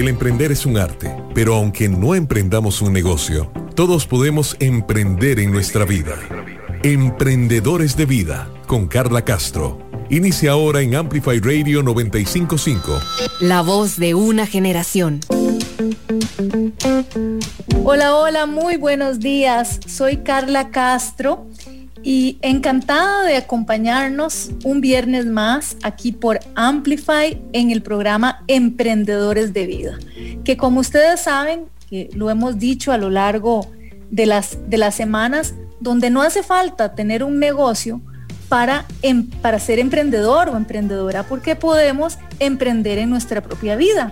El emprender es un arte, pero aunque no emprendamos un negocio, todos podemos emprender en nuestra vida. Emprendedores de Vida, con Carla Castro. Inicia ahora en Amplify Radio 955. La voz de una generación. Hola, hola, muy buenos días. Soy Carla Castro y encantada de acompañarnos un viernes más aquí por Amplify en el programa Emprendedores de Vida, que como ustedes saben, que lo hemos dicho a lo largo de las, de las semanas, donde no hace falta tener un negocio para, em, para ser emprendedor o emprendedora, porque podemos emprender en nuestra propia vida.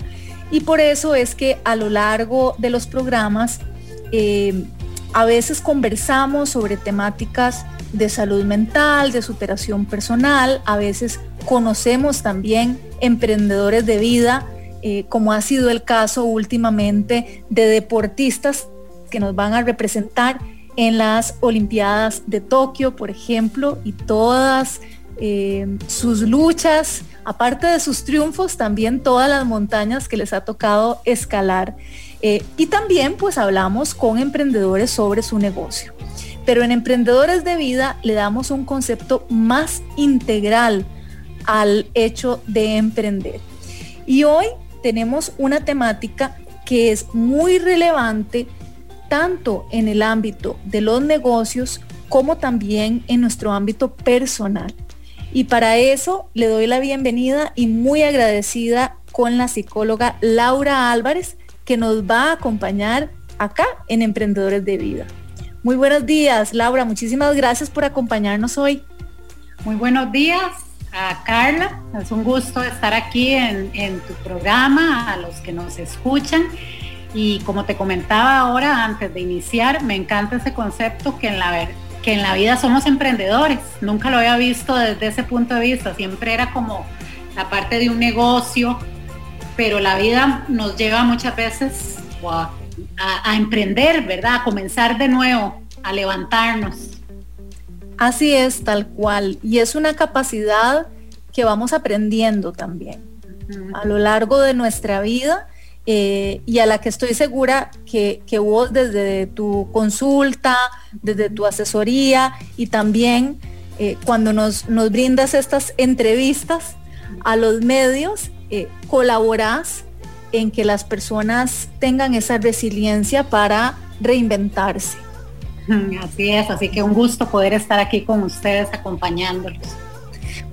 Y por eso es que a lo largo de los programas eh, a veces conversamos sobre temáticas de salud mental, de superación personal, a veces conocemos también emprendedores de vida, eh, como ha sido el caso últimamente de deportistas que nos van a representar en las Olimpiadas de Tokio, por ejemplo, y todas eh, sus luchas, aparte de sus triunfos, también todas las montañas que les ha tocado escalar. Eh, y también pues hablamos con emprendedores sobre su negocio. Pero en Emprendedores de Vida le damos un concepto más integral al hecho de emprender. Y hoy tenemos una temática que es muy relevante tanto en el ámbito de los negocios como también en nuestro ámbito personal. Y para eso le doy la bienvenida y muy agradecida con la psicóloga Laura Álvarez, que nos va a acompañar acá en Emprendedores de Vida. Muy buenos días, Laura. Muchísimas gracias por acompañarnos hoy. Muy buenos días a Carla. Es un gusto estar aquí en, tu programa, a los que nos escuchan. Y como te comentaba ahora, antes de iniciar, me encanta ese concepto que en la, que en la vida somos emprendedores. Nunca lo había visto desde ese punto de vista. Siempre era como la parte de un negocio, pero la vida nos lleva muchas veces a, emprender, ¿verdad? A comenzar de nuevo, a levantarnos. Así es, tal cual. Y es una capacidad que vamos aprendiendo también a lo largo de nuestra vida eh, y a la que estoy segura que, vos desde tu consulta, desde tu asesoría y también eh, cuando nos, nos brindas estas entrevistas a los medios, eh, colaborás en que las personas tengan esa resiliencia para reinventarse. Así es, así que un gusto poder estar aquí con ustedes acompañándolos.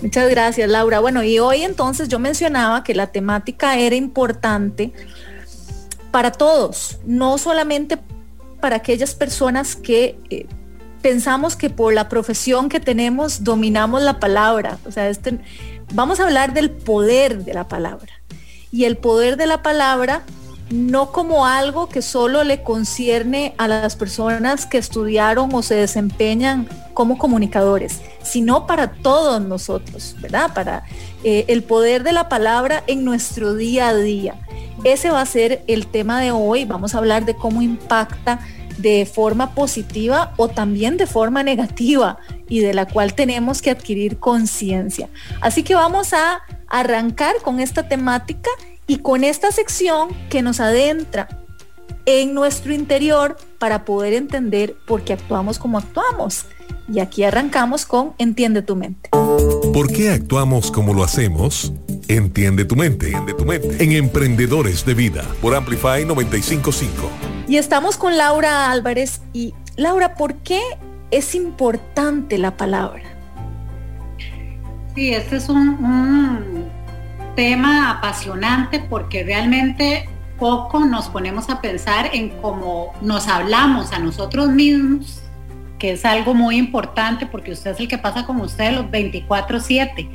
Muchas gracias, Laura. Bueno, y hoy entonces yo mencionaba que la temática era importante para todos, no solamente para aquellas personas que eh, pensamos que por la profesión que tenemos dominamos la palabra. O sea, este, vamos a hablar del poder de la palabra. Y el poder de la palabra no como algo que solo le concierne a las personas que estudiaron o se desempeñan como comunicadores, sino para todos nosotros, ¿verdad? Para eh, el poder de la palabra en nuestro día a día. Ese va a ser el tema de hoy. Vamos a hablar de cómo impacta de forma positiva o también de forma negativa y de la cual tenemos que adquirir conciencia. Así que vamos a arrancar con esta temática y con esta sección que nos adentra en nuestro interior para poder entender por qué actuamos como actuamos. Y aquí arrancamos con Entiende tu mente. ¿Por qué actuamos como lo hacemos? Entiende tu mente, entiende tu mente. En Emprendedores de Vida por Amplify 955. Y estamos con Laura Álvarez. Y Laura, ¿por qué es importante la palabra? Sí, este es un, tema apasionante porque realmente poco nos ponemos a pensar en cómo nos hablamos a nosotros mismos, que es algo muy importante porque usted es el que pasa con usted los 24/7,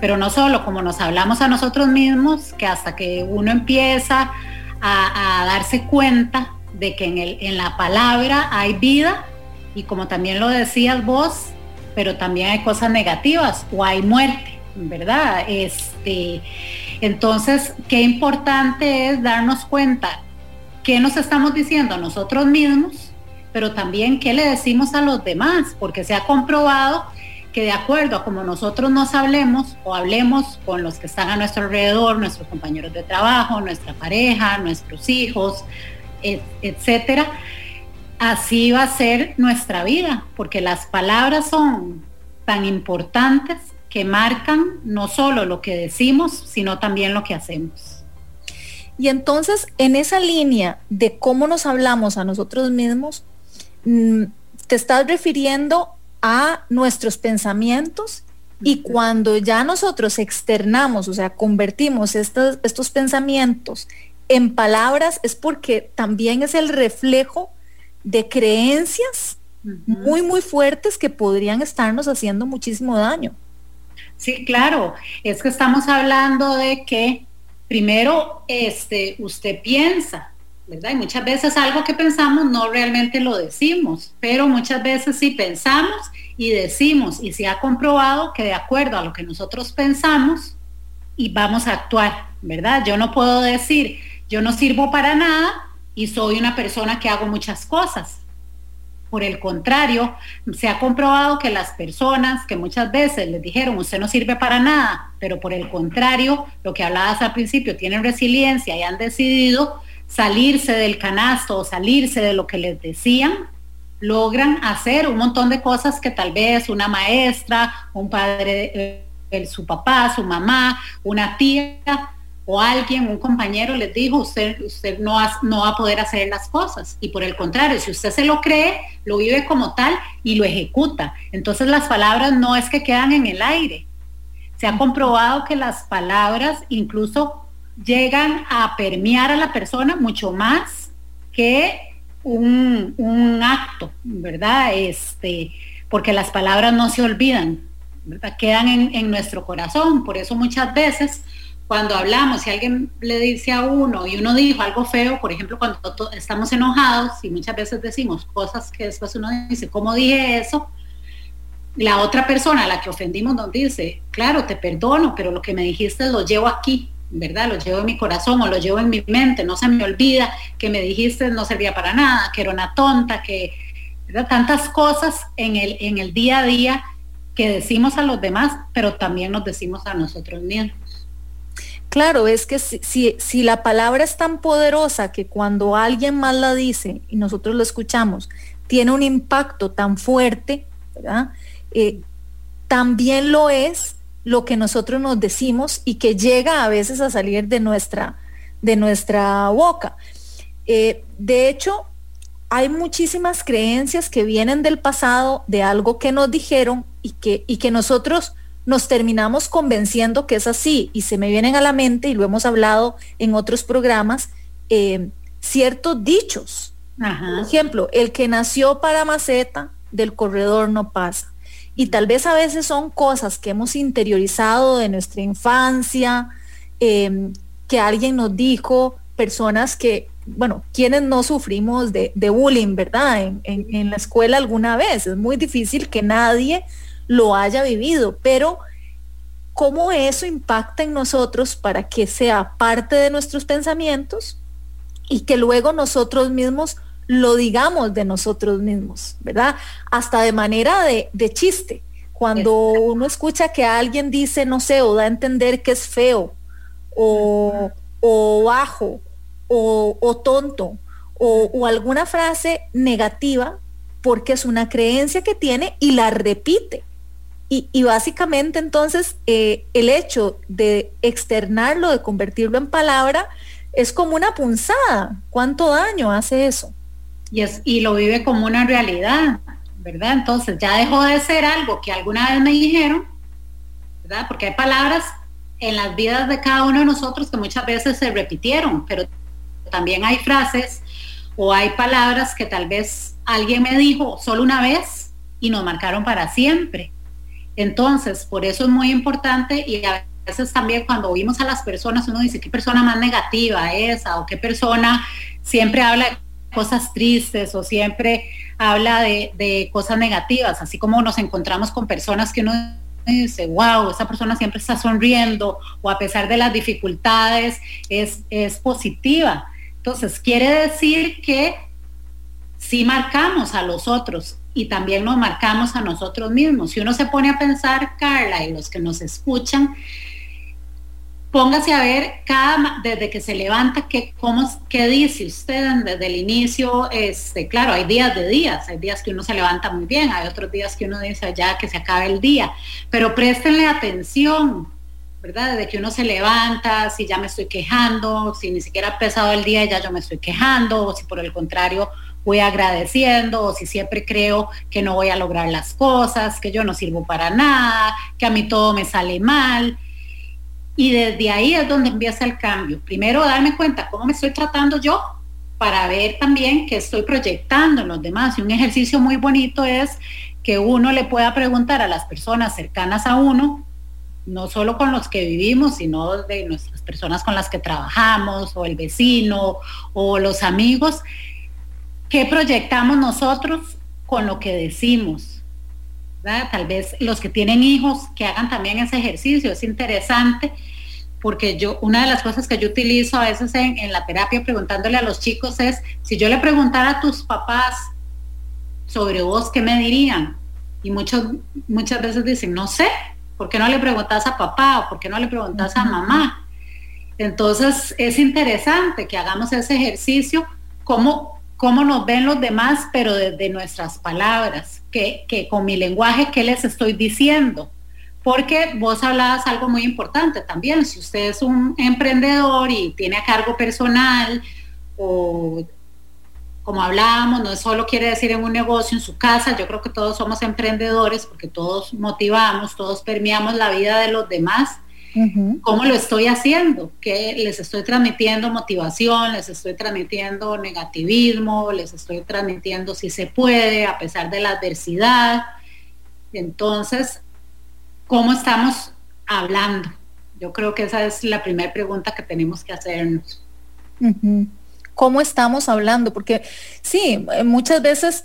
pero no solo como nos hablamos a nosotros mismos, que hasta que uno empieza a darse cuenta de que en, el, en la palabra hay vida y como también lo decías vos, pero también hay cosas negativas o hay muerte, ¿verdad? Este, entonces, qué importante es darnos cuenta qué nos estamos diciendo a nosotros mismos, pero también qué le decimos a los demás, porque se ha comprobado que de acuerdo a como nosotros nos hablemos o hablemos con los que están a nuestro alrededor, nuestros compañeros de trabajo, nuestra pareja, nuestros hijos, etcétera, así va a ser nuestra vida, porque las palabras son tan importantes que marcan no solo lo que decimos, sino también lo que hacemos. Y entonces, en esa línea de cómo nos hablamos a nosotros mismos, mm, te estás refiriendo a nuestros pensamientos y cuando ya nosotros externamos, o sea, convertimos estos, estos pensamientos en palabras, es porque también es el reflejo de creencias muy, muy fuertes que podrían estarnos haciendo muchísimo daño. Sí, claro, es que estamos hablando de que primero este, usted piensa, ¿verdad? Y muchas veces algo que pensamos no realmente lo decimos, pero muchas veces sí pensamos y decimos y se ha comprobado que de acuerdo a lo que nosotros pensamos y vamos a actuar, ¿verdad? Yo no puedo decir, yo no sirvo para nada y soy una persona que hago muchas cosas. Por el contrario, se ha comprobado que las personas que muchas veces les dijeron, usted no sirve para nada, pero por el contrario, lo que hablabas al principio, tienen resiliencia y han decidido salirse del canasto o salirse de lo que les decían, logran hacer un montón de cosas que tal vez una maestra, un padre, eh, su papá, su mamá, una tía o alguien, un compañero les dijo, usted, usted no, no va a poder hacer las cosas. Y por el contrario, si usted se lo cree, lo vive como tal y lo ejecuta. Entonces las palabras no es que quedan en el aire. Se ha comprobado que las palabras incluso llegan a permear a la persona mucho más que un, acto, ¿verdad? Este, porque las palabras no se olvidan, quedan en, nuestro corazón. Por eso muchas veces cuando hablamos, si alguien le dice a uno y uno dijo algo feo, por ejemplo, cuando estamos enojados y muchas veces decimos cosas que después uno dice, ¿cómo dije eso? La otra persona a la que ofendimos nos dice, claro, te perdono, pero lo que me dijiste lo llevo aquí, ¿verdad? Lo llevo en mi corazón o lo llevo en mi mente, no se me olvida que me dijiste no servía para nada, que era una tonta, que tantas cosas en el, en el día a día que decimos a los demás, pero también nos decimos a nosotros mismos. Claro, es que si, la palabra es tan poderosa que cuando alguien más la dice y nosotros lo escuchamos, tiene un impacto tan fuerte, ¿verdad? Eh, también lo es lo que nosotros nos decimos y que llega a veces a salir de nuestra, de nuestra boca. Eh, de hecho, hay muchísimas creencias que vienen del pasado, de algo que nos dijeron y que, y que nosotros nos terminamos convenciendo que es así y se me vienen a la mente, y lo hemos hablado en otros programas, eh, ciertos dichos. Por ejemplo, el que nació para maceta, del corredor no pasa. Y tal vez a veces son cosas que hemos interiorizado de nuestra infancia, em, que alguien nos dijo, personas que, bueno, quienes no sufrimos de, bullying, ¿verdad? En, en, la escuela alguna vez. Es muy difícil que nadie lo haya vivido, pero cómo eso impacta en nosotros para que sea parte de nuestros pensamientos y que luego nosotros mismos lo digamos de nosotros mismos, ¿verdad? Hasta de manera de, chiste. Cuando uno escucha que alguien dice, no sé, o da a entender que es feo, o, bajo, o, tonto, o, alguna frase negativa, porque es una creencia que tiene y la repite. Y, básicamente entonces eh, el hecho de externarlo, de convertirlo en palabra, es como una punzada. ¿Cuánto daño hace eso? y, y lo vive como una realidad, ¿verdad? Entonces ya dejó de ser algo que alguna vez me dijeron, ¿verdad? Porque hay palabras en las vidas de cada uno de nosotros que muchas veces se repitieron, pero también hay frases o hay palabras que tal vez alguien me dijo solo una vez y nos marcaron para siempre. Entonces, por eso es muy importante y a veces también cuando oímos a las personas uno dice, ¿qué persona más negativa esa? ¿O qué persona siempre habla de cosas tristes o siempre habla de, cosas negativas, así como nos encontramos con personas que uno dice, wow, esa persona siempre está sonriendo o a pesar de las dificultades es, es positiva. Entonces, quiere decir que si marcamos a los otros y también nos marcamos a nosotros mismos. Si uno se pone a pensar, Carla, y los que nos escuchan, póngase a ver cada desde que se levanta qué cómo qué dice usted desde el inicio este claro hay días de días hay días que uno se levanta muy bien hay otros días que uno dice ya que se acabe el día pero préstenle atención verdad desde que uno se levanta si ya me estoy quejando si ni siquiera ha empezado el día ya yo me estoy quejando o si por el contrario voy agradeciendo o si siempre creo que no voy a lograr las cosas que yo no sirvo para nada que a mí todo me sale mal y desde ahí es donde empieza el cambio. Primero darme cuenta cómo me estoy tratando yo para ver también qué estoy proyectando en los demás. Y un ejercicio muy bonito es que uno le pueda preguntar a las personas cercanas a uno, no solo con los que vivimos, sino de nuestras personas con las que trabajamos, o el vecino, o los amigos, qué proyectamos nosotros con lo que decimos Tal vez los que tienen hijos que hagan también ese ejercicio, es interesante porque yo, una de las cosas que yo utilizo a veces en, la terapia preguntándole a los chicos es, si yo le preguntara a tus papás sobre vos, ¿qué me dirían? Y muchos, muchas veces dicen, no sé, ¿por qué no le preguntas a papá o por qué no le preguntas a mamá? Entonces es interesante que hagamos ese ejercicio, cómo, cómo nos ven los demás, pero desde nuestras palabras que, con mi lenguaje, ¿qué les estoy diciendo? Porque vos hablabas algo muy importante también. Si usted es un emprendedor y tiene a cargo personal o como hablábamos, no solo quiere decir en un negocio, en su casa, yo creo que todos somos emprendedores porque todos motivamos, todos permeamos la vida de los demás ¿Cómo lo estoy haciendo? ¿Qué les estoy transmitiendo motivación? ¿Les estoy transmitiendo negativismo? ¿Les estoy transmitiendo si se puede a pesar de la adversidad? Entonces, ¿cómo estamos hablando? Yo creo que esa es la primera pregunta que tenemos que hacernos. ¿Cómo estamos hablando? Porque sí, muchas veces,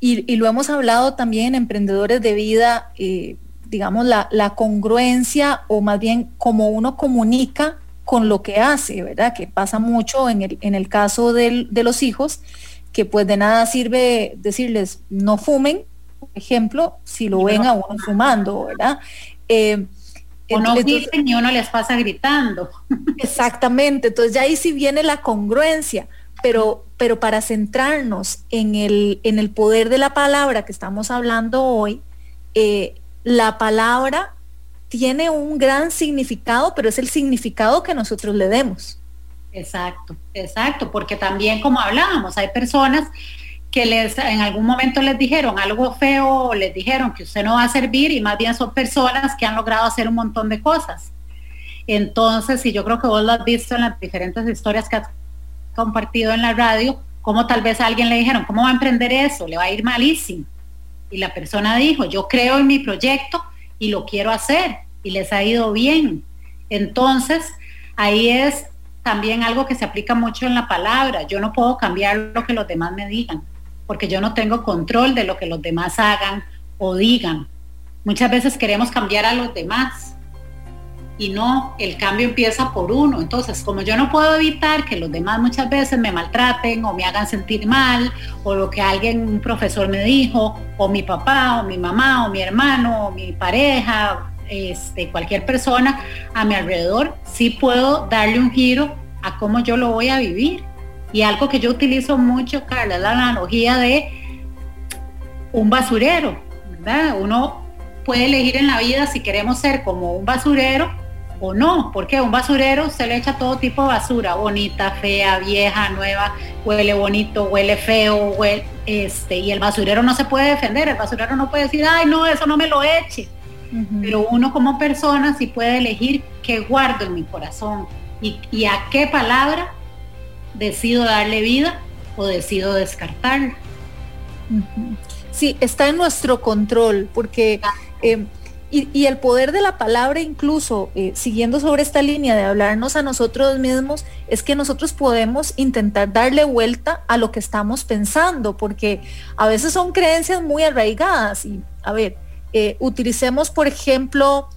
y, lo hemos hablado también, emprendedores de vida, eh, digamos, la, congruencia o más bien cómo uno comunica con lo que hace, ¿verdad? Que pasa mucho en el, en el caso de los hijos, que pues de nada sirve decirles no fumen, por ejemplo, si lo ven a uno fumando, ¿verdad? Eh, o no dicen y uno les pasa gritando. Exactamente, entonces ya ahí sí viene la congruencia, pero, pero para centrarnos en el, en el poder de la palabra que estamos hablando hoy, eh, la palabra tiene un gran significado, pero es el significado que nosotros le demos. Exacto, exacto, porque también como hablábamos, hay personas que les en algún momento les dijeron algo feo, les dijeron que usted no va a servir y más bien son personas que han logrado hacer un montón de cosas. Entonces, y yo creo que vos lo has visto en las diferentes historias que has compartido en la radio, como tal vez a alguien le dijeron, ¿cómo va a emprender eso? Le va a ir malísimo y la persona dijo, yo creo en mi proyecto y lo quiero hacer y les ha ido bien. Entonces, ahí es también algo que se aplica mucho en la palabra. Yo no puedo cambiar lo que los demás me digan, porque yo no tengo control de lo que los demás hagan o digan. Muchas veces queremos cambiar a los demás y no, el cambio empieza por uno. Entonces, como yo no puedo evitar que los demás muchas veces me maltraten o me hagan sentir mal, o lo que alguien, un profesor me dijo, o mi papá, o mi mamá, o mi hermano, o mi pareja, este, cualquier persona a mi alrededor, sí puedo darle un giro a cómo yo lo voy a vivir. Y algo que yo utilizo mucho, Carla, es la analogía de un basurero. Uno puede elegir en la vida si queremos ser como un basurero o no, porque un basurero se le echa todo tipo de basura, bonita, fea, vieja, nueva, huele bonito, huele feo, huele, este, y el basurero no se puede defender, el basurero no puede decir, ay no, eso no me lo eche. Pero uno como persona sí puede elegir qué guardo en mi corazón y, y a qué palabra decido darle vida o decido descartarla. Sí, está en nuestro control, porque y, el poder de la palabra incluso, eh, siguiendo sobre esta línea de hablarnos a nosotros mismos, es que nosotros podemos intentar darle vuelta a lo que estamos pensando, porque a veces son creencias muy arraigadas. Y a ver, eh, utilicemos, por ejemplo,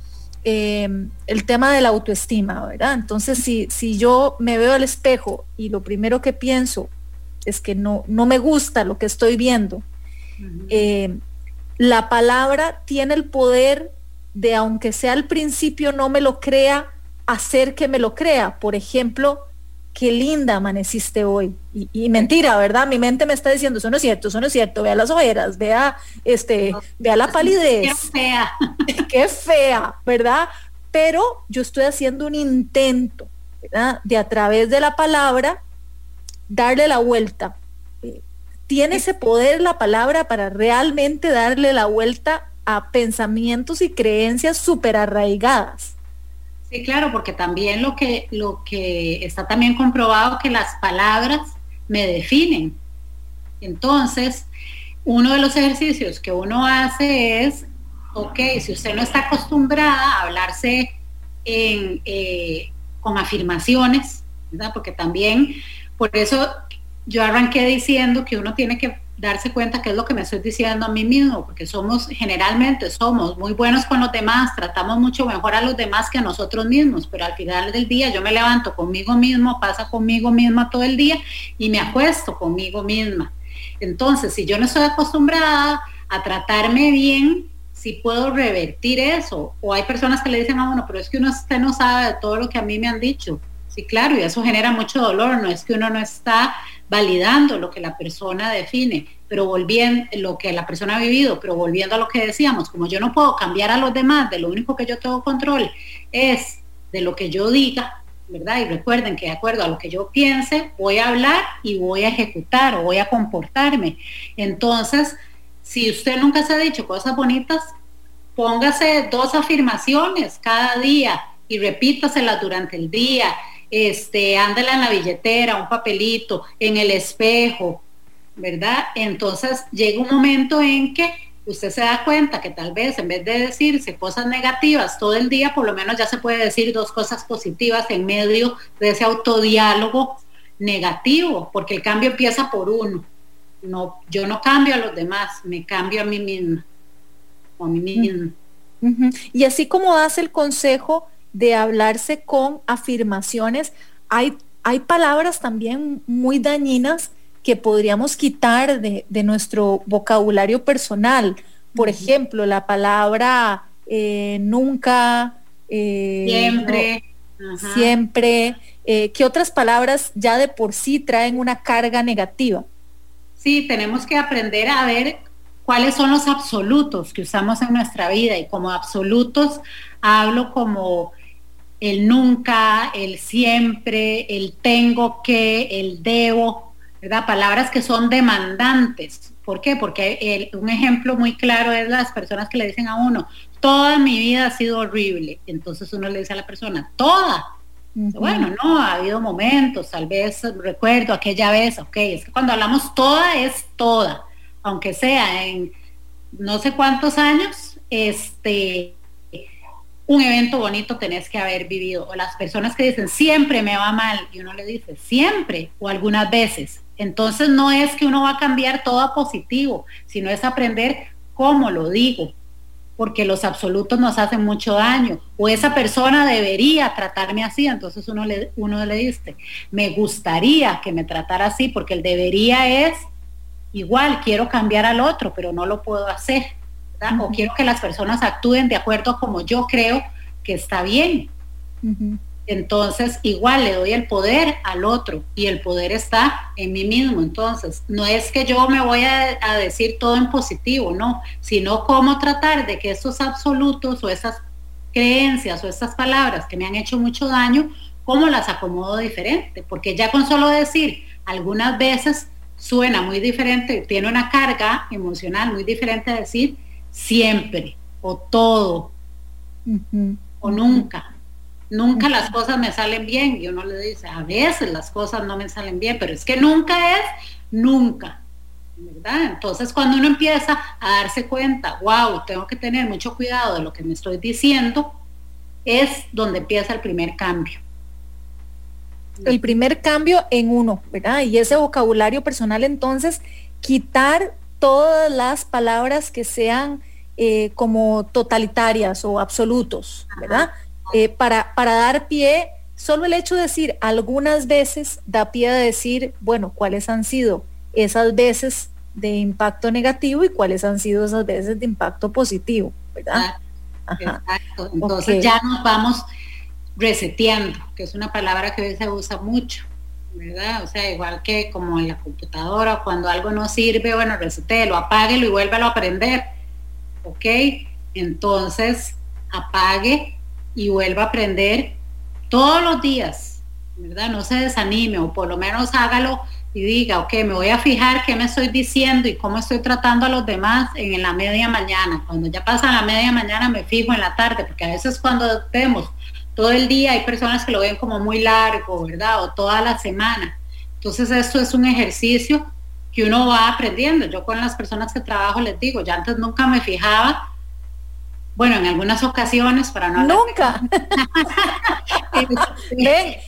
em, el tema de la autoestima, ¿verdad? Entonces, si, si yo me veo al espejo y lo primero que pienso es que no, no me gusta lo que estoy viendo, Eh, la palabra tiene el poder de, aunque sea al principio no me lo crea, hacer que me lo crea. Por ejemplo, qué linda amaneciste hoy. Y, mentira, ¿verdad? Mi mente me está diciendo, eso no es cierto, eso no es cierto, vea las ojeras, vea, este, vea la palidez. Qué fea. qué fea, ¿verdad? Pero yo estoy haciendo un intento, ¿verdad? De a través de la palabra darle la vuelta. Tiene ese poder la palabra para realmente darle la vuelta pensamientos y creencias súper arraigadas. Sí, claro, porque también lo que, lo que está también comprobado que las palabras me definen. Entonces, uno de los ejercicios que uno hace es, ok, si usted no está acostumbrada a hablarse en, eh, con afirmaciones. Porque también, por eso yo arranqué diciendo que uno tiene que darse cuenta qué es lo que me estoy diciendo a mí mismo, porque somos, generalmente somos muy buenos con los demás, tratamos mucho mejor a los demás que a nosotros mismos, pero al final del día yo me levanto conmigo mismo, pasa conmigo misma todo el día y me acuesto conmigo misma. Entonces, si yo no estoy acostumbrada a tratarme bien, si puedo revertir eso. O hay personas que le dicen a uno, pero es que uno usted no sabe de todo lo que a mí me han dicho. Sí, claro, y eso genera mucho dolor, no es que uno no está validando lo que la persona define, pero volviendo lo que la persona ha vivido, pero volviendo a lo que decíamos, como yo no puedo cambiar a los demás, de lo único que yo tengo control es de lo que yo diga, ¿verdad? Y recuerden que de acuerdo a lo que yo piense, voy a hablar y voy a ejecutar o voy a comportarme. Entonces, si usted nunca se ha dicho cosas bonitas, póngase dos afirmaciones cada día y repítaselas durante el día este, ándala en la billetera, un papelito, en el espejo, ¿verdad? Entonces llega un momento en que usted se da cuenta que tal vez en vez de decirse cosas negativas todo el día, por lo menos ya se puede decir dos cosas positivas en medio de ese autodiálogo negativo, porque el cambio empieza por uno. No, yo no cambio a los demás, me cambio a mí misma. a mí misma. Y así como das el consejo de hablarse con afirmaciones, hay, hay palabras también muy dañinas que podríamos quitar de, nuestro vocabulario personal. Por ejemplo, la palabra eh, nunca, eh, siempre, siempre. Eh, ¿Qué otras palabras ya de por sí traen una carga negativa? Sí, tenemos que aprender a ver cuáles son los absolutos que usamos en nuestra vida y como absolutos hablo como el nunca, el siempre, el tengo que, el debo, ¿verdad? Palabras que son demandantes. ¿Por qué? Porque un ejemplo muy claro es las personas que le dicen a uno, toda mi vida ha sido horrible. Entonces uno le dice a la persona, toda. Bueno, no, ha habido momentos, tal vez recuerdo aquella vez, ok, es que cuando hablamos toda es toda, aunque sea en no sé cuántos años, este, un evento bonito tenés que haber vivido. O las personas que dicen, siempre me va mal, y uno le dice, siempre o algunas veces. Entonces no es que uno va a cambiar todo a positivo, sino es aprender cómo lo digo, porque los absolutos nos hacen mucho daño. O esa persona debería tratarme así, entonces uno le, uno le dice, me gustaría que me tratara así, porque el debería es igual, quiero cambiar al otro, pero no lo puedo hacer o quiero que las personas actúen de acuerdo como yo creo que está bien. Entonces, igual le doy el poder al otro y el poder está en mí mismo. Entonces, no es que yo me voy a, decir todo en positivo, no, sino cómo tratar de que estos absolutos o esas creencias o estas palabras que me han hecho mucho daño, cómo las acomodo diferente. Porque ya con solo decir algunas veces suena muy diferente, tiene una carga emocional muy diferente a decir siempre o todo o nunca. Nunca las cosas me salen bien y uno le dice, a veces las cosas no me salen bien, pero es que nunca es nunca. ¿verdad? Entonces cuando uno empieza a darse cuenta, wow, tengo que tener mucho cuidado de lo que me estoy diciendo, es donde empieza el primer cambio. El primer cambio en uno, ¿verdad? Y ese vocabulario personal entonces, quitar todas las palabras que sean eh, como totalitarias o absolutos, ¿verdad? Eh, para, para dar pie, solo el hecho de decir algunas veces da pie a decir, bueno, cuáles han sido esas veces de impacto negativo y cuáles han sido esas veces de impacto positivo, ¿verdad? Exacto. Entonces ya nos vamos reseteando, que es una palabra que hoy se usa mucho, ¿verdad? O sea, igual que como en la computadora, cuando algo no sirve, bueno, resetéelo, apáguelo y vuélvelo a aprender, ¿ok? Entonces, apague y vuelva a aprender todos los días, ¿verdad? No se desanime o por lo menos hágalo y diga, ok, me voy a fijar qué me estoy diciendo y cómo estoy tratando a los demás en la media mañana. Cuando ya pasa la media mañana me fijo en la tarde, porque a veces cuando vemos todo el día hay personas que lo ven como muy largo, ¿verdad? O toda la semana. Entonces esto es un ejercicio que uno va aprendiendo. Yo con las personas que trabajo les digo, ya antes nunca me fijaba bueno, en algunas ocasiones para no Nunca.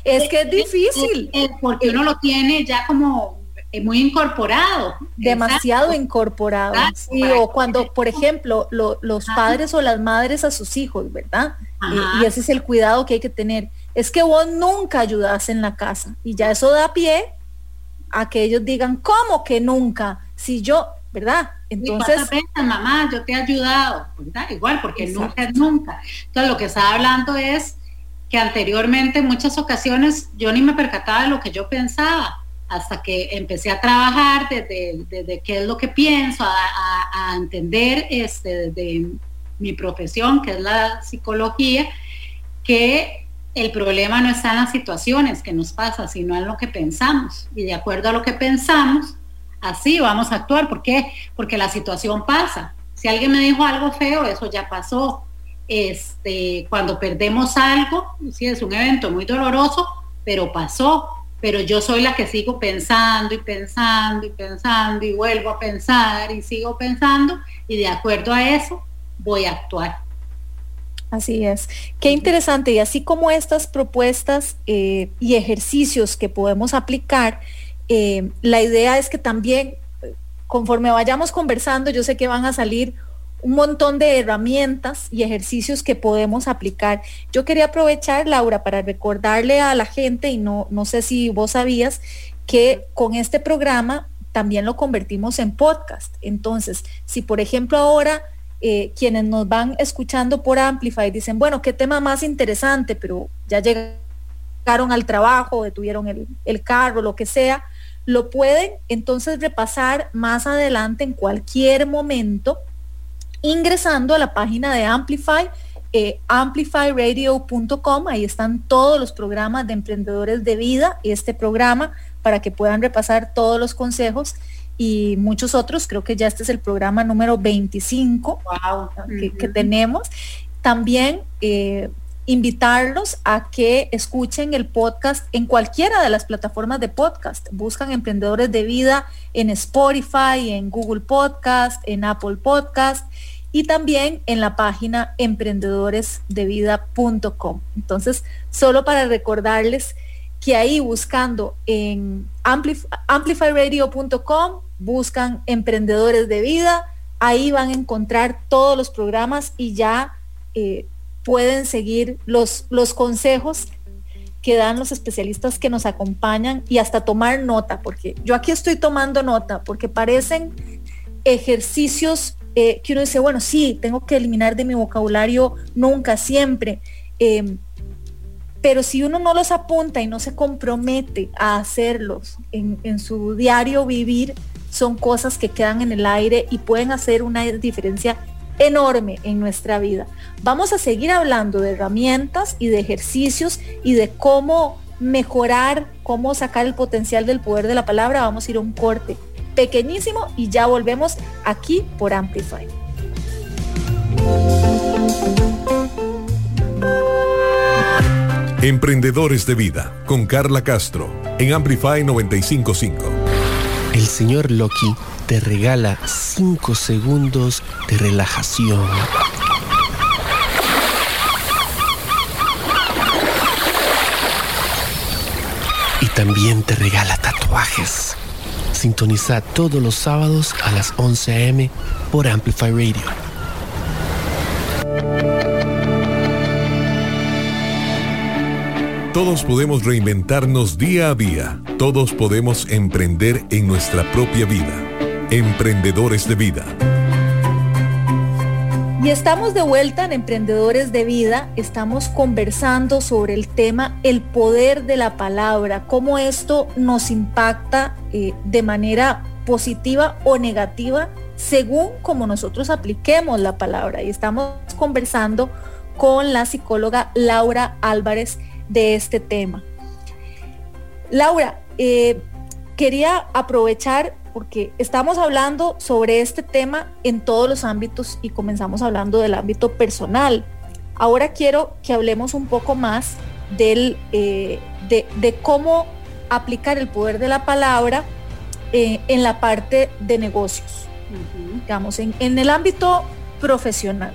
es que es difícil. Porque uno lo tiene ya como muy incorporado. Demasiado incorporado. o cuando, por ejemplo, los padres o las madres a sus hijos, ¿verdad? y ese es el cuidado que hay que tener. Es que vos nunca ayudas en la casa y ya eso da pie a que ellos digan, ¿cómo que nunca? Si yo, ¿verdad? Entonces, mamá, yo te he ayudado, ¿verdad? Igual, porque nunca es nunca. Entonces, lo que estaba hablando es que anteriormente en muchas ocasiones yo ni me percataba de lo que yo pensaba, hasta que empecé a trabajar desde, qué es lo que pienso, a, entender este, desde mi profesión, que es la psicología, que el problema no está en las situaciones que nos pasa, sino en lo que pensamos. Y de acuerdo a lo que pensamos, así vamos a actuar. ¿Por qué? Porque la situación pasa. Si alguien me dijo algo feo, eso ya pasó. Este, cuando perdemos algo, sí, es un evento muy doloroso, pero pasó. Pero yo soy la que sigo pensando y pensando y pensando y vuelvo a pensar y sigo pensando y de acuerdo a eso voy a actuar. Así es. Qué interesante. Y así como estas propuestas eh, y ejercicios que podemos aplicar, eh, la idea es que también, conforme vayamos conversando, yo sé que van a salir un montón de herramientas y ejercicios que podemos aplicar. Yo quería aprovechar, Laura, para recordarle a la gente, y no, no sé si vos sabías, que con este programa también lo convertimos en podcast. Entonces, si por ejemplo ahora eh, quienes nos van escuchando por Amplify dicen, bueno, qué tema más interesante, pero ya llegaron al trabajo, detuvieron el, el carro, lo que sea, lo pueden entonces repasar más adelante en cualquier momento ingresando a la página de Amplify, eh, amplifyradio.com. Ahí están todos los programas de emprendedores de vida, este programa, para que puedan repasar todos los consejos y muchos otros. Creo que ya este es el programa número 25 que, tenemos. También eh, invitarlos a que escuchen el podcast en cualquiera de las plataformas de podcast. Buscan Emprendedores de Vida en Spotify, en Google Podcast, en Apple Podcast y también en la página emprendedoresdevida.com. Entonces, solo para recordarles que ahí buscando en amplifyradio.com, buscan Emprendedores de Vida, ahí van a encontrar todos los programas y ya eh, pueden seguir los, los consejos que dan los especialistas que nos acompañan y hasta tomar nota, porque yo aquí estoy tomando nota, porque parecen ejercicios eh, que uno dice, bueno, sí, tengo que eliminar de mi vocabulario nunca, siempre. Em, pero si uno no los apunta y no se compromete a hacerlos en, en, su diario vivir, son cosas que quedan en el aire y pueden hacer una diferencia enorme en nuestra vida. Vamos a seguir hablando de herramientas y de ejercicios y de cómo mejorar, cómo sacar el potencial del poder de la palabra. Vamos a ir a un corte pequeñísimo y ya volvemos aquí por Amplify. Emprendedores de Vida con Carla Castro en Amplify 955. El señor Loki te regala 5 segundos de relajación. Y también te regala tatuajes. Sintoniza todos los sábados a las 11 a.m. por Amplify Radio. Todos podemos reinventarnos día a día. Todos podemos emprender en nuestra propia vida Emprendedores de Vida. Y estamos de vuelta en Emprendedores de Vida. Estamos conversando sobre el tema el poder de la palabra, cómo esto nos impacta eh, de manera positiva o negativa según como nosotros apliquemos la palabra. Y estamos conversando con la psicóloga Laura Álvarez de este tema. Laura, eh, quería aprovechar porque estamos hablando sobre este tema en todos los ámbitos y comenzamos hablando del ámbito personal. Ahora quiero que hablemos un poco más del, eh, de, cómo aplicar el poder de la palabra eh, en la parte de negocios, digamos, en, el ámbito profesional,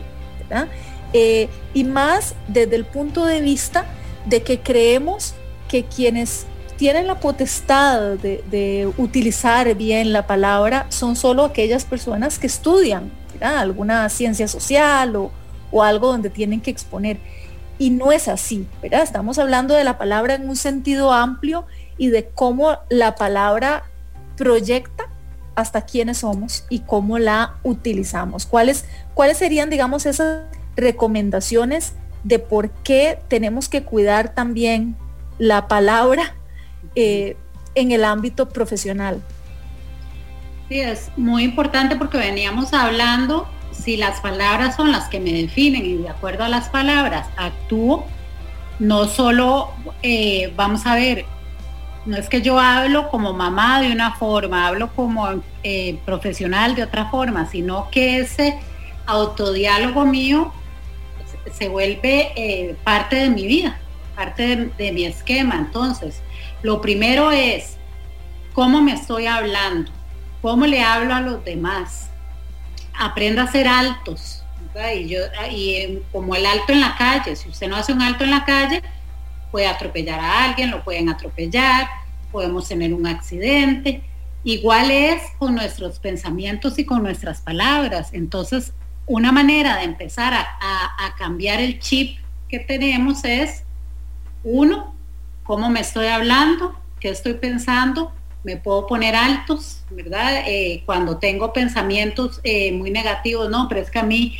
eh, y más desde el punto de vista de que creemos que quienes tienen la potestad de, utilizar bien la palabra son solo aquellas personas que estudian alguna ciencia social o, algo donde tienen que exponer. Y no es así, ¿verdad? Estamos hablando de la palabra en un sentido amplio y de cómo la palabra proyecta hasta quiénes somos y cómo la utilizamos. ¿Cuáles, cuáles serían, digamos, esas recomendaciones de por qué tenemos que cuidar también la palabra eh, en el ámbito profesional. Sí, es muy importante porque veníamos hablando si las palabras son las que me definen y de acuerdo a las palabras actúo, no solo, eh, vamos a ver, no es que yo hablo como mamá de una forma, hablo como eh, profesional de otra forma, sino que ese autodiálogo mío se vuelve parte de mi vida, parte de mi esquema. Entonces, lo primero es cómo me estoy hablando, cómo le hablo a los demás. Aprenda a ser altos. Y, yo, y como el alto en la calle, si usted no hace un alto en la calle, puede atropellar a alguien, lo pueden atropellar, podemos tener un accidente. Igual es con nuestros pensamientos y con nuestras palabras. Entonces, una manera de empezar a cambiar el chip que tenemos es, uno, cómo me estoy hablando, qué estoy pensando, me puedo poner altos, ¿verdad? Eh, cuando tengo pensamientos eh, muy negativos, no, pero es que a mí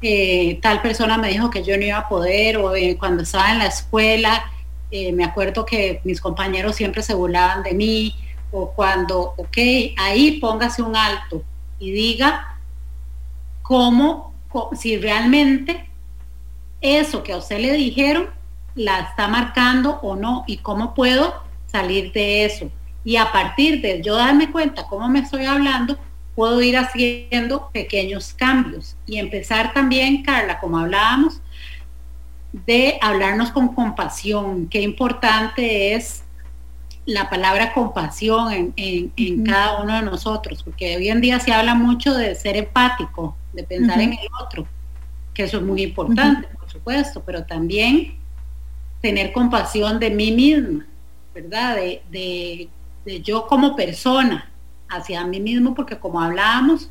eh, tal persona me dijo que yo no iba a poder, o cuando estaba en la escuela, me acuerdo que mis compañeros siempre se burlaban de mí, o cuando, ok, ahí póngase un alto y diga cómo, si realmente eso que a usted le dijeron la está marcando o no y cómo puedo salir de eso. Y a partir de yo darme cuenta cómo me estoy hablando, puedo ir haciendo pequeños cambios y empezar también, Carla, como hablábamos, de hablarnos con compasión. Qué importante es la palabra compasión en, cada uno de nosotros, porque hoy en día se habla mucho de ser empático, de pensar en el otro, que eso es muy importante, por supuesto, pero también tener compasión de mí misma, ¿verdad? De, yo como persona hacia mí mismo, porque como hablábamos,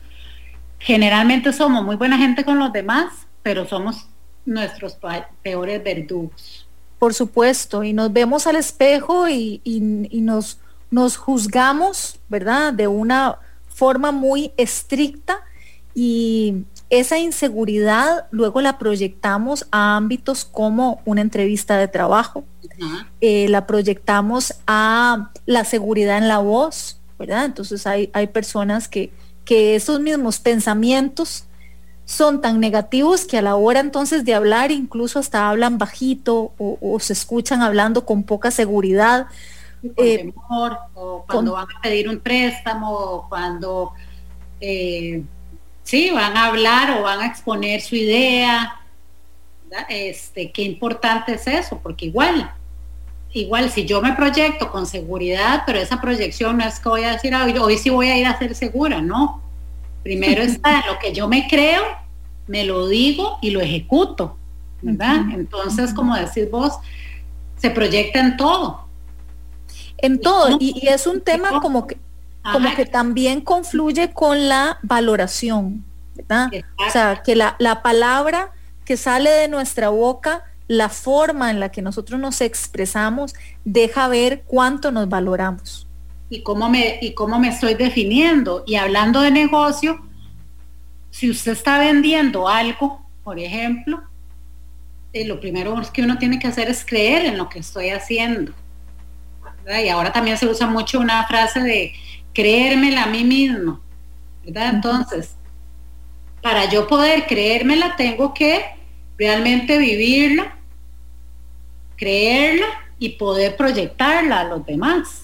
generalmente somos muy buena gente con los demás, pero somos nuestros peores verdugos. Por supuesto, y nos vemos al espejo y, y nos, nos juzgamos, ¿verdad? De una forma muy estricta y, esa inseguridad luego la proyectamos a ámbitos como una entrevista de trabajo, eh, la proyectamos a la seguridad en la voz, ¿verdad? Entonces hay, hay personas que, que esos mismos pensamientos son tan negativos que a la hora entonces de hablar incluso hasta hablan bajito o, se escuchan hablando con poca seguridad. Eh, o cuando van a pedir un préstamo, o cuando eh, sí, van a hablar o van a exponer su idea. Este, qué importante es eso, porque igual, igual si yo me proyecto con seguridad, pero esa proyección no es que voy a decir, hoy, hoy sí voy a ir a ser segura, no. Primero está lo que yo me creo, me lo digo y lo ejecuto, ¿verdad? Entonces, como decís vos, se proyecta en todo. En todo, y es un tema como que como que también confluye con la valoración, ¿verdad? O sea, que la, palabra que sale de nuestra boca, la forma en la que nosotros nos expresamos, deja ver cuánto nos valoramos. y cómo me, y cómo me estoy definiendo. Y hablando de negocio, si usted está vendiendo algo, por ejemplo, eh, lo primero que uno tiene que hacer es creer en lo que estoy haciendo. Y ahora también se usa mucho una frase de creérmela a mí mismo. ¿verdad? Entonces, para yo poder creérmela, tengo que realmente vivirla, creerla y poder proyectarla a los demás.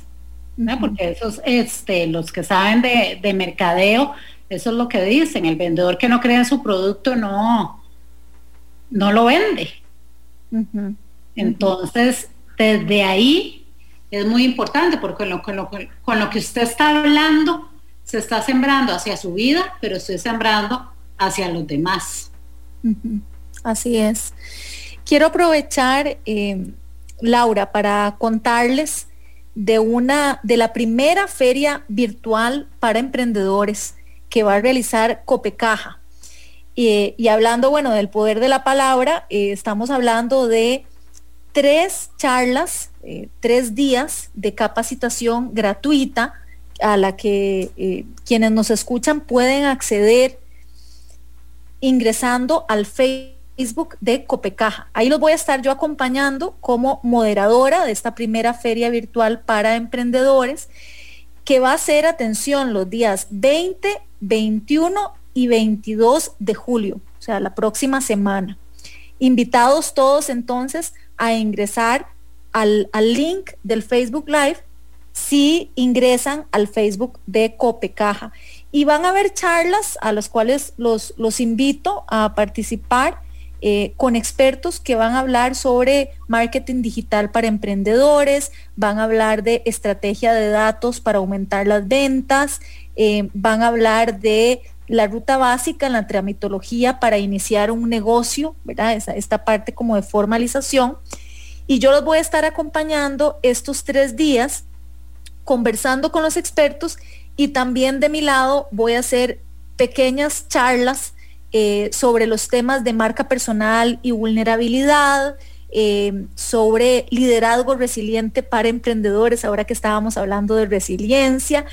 Porque esos, este, los que saben de, de, mercadeo, eso es lo que dicen, el vendedor que no cree en su producto no, no lo vende. Entonces, desde ahí es muy importante, porque con lo, con lo que usted está hablando, se está sembrando hacia su vida, pero estoy sembrando hacia los demás. Así es. Quiero aprovechar, eh, Laura, para contarles de una de la primera feria virtual para emprendedores que va a realizar Copecaja. y hablando, bueno, del poder de la palabra, eh, estamos hablando de tres charlas, eh, tres días de capacitación gratuita a la que quienes nos escuchan pueden acceder ingresando al Facebook de Copecaja. Ahí los voy a estar yo acompañando como moderadora de esta primera feria virtual para emprendedores que va a ser, atención, los días 20, 21 y 22 de julio, o sea, la próxima semana. Invitados todos entonces a ingresar al, al link del Facebook Live si ingresan al Facebook de Copecaja y van a haber charlas a las cuales los, los invito a participar eh, con expertos que van a hablar sobre marketing digital para emprendedores, van a hablar de estrategia de datos para aumentar las ventas, eh, van a hablar de la ruta básica en la tramitología para iniciar un negocio, ¿verdad? esta parte como de formalización. Y yo los voy a estar acompañando estos tres días, conversando con los expertos y también de mi lado voy a hacer pequeñas charlas eh, sobre los temas de marca personal y vulnerabilidad, eh, sobre liderazgo resiliente para emprendedores, ahora que estábamos hablando de resiliencia,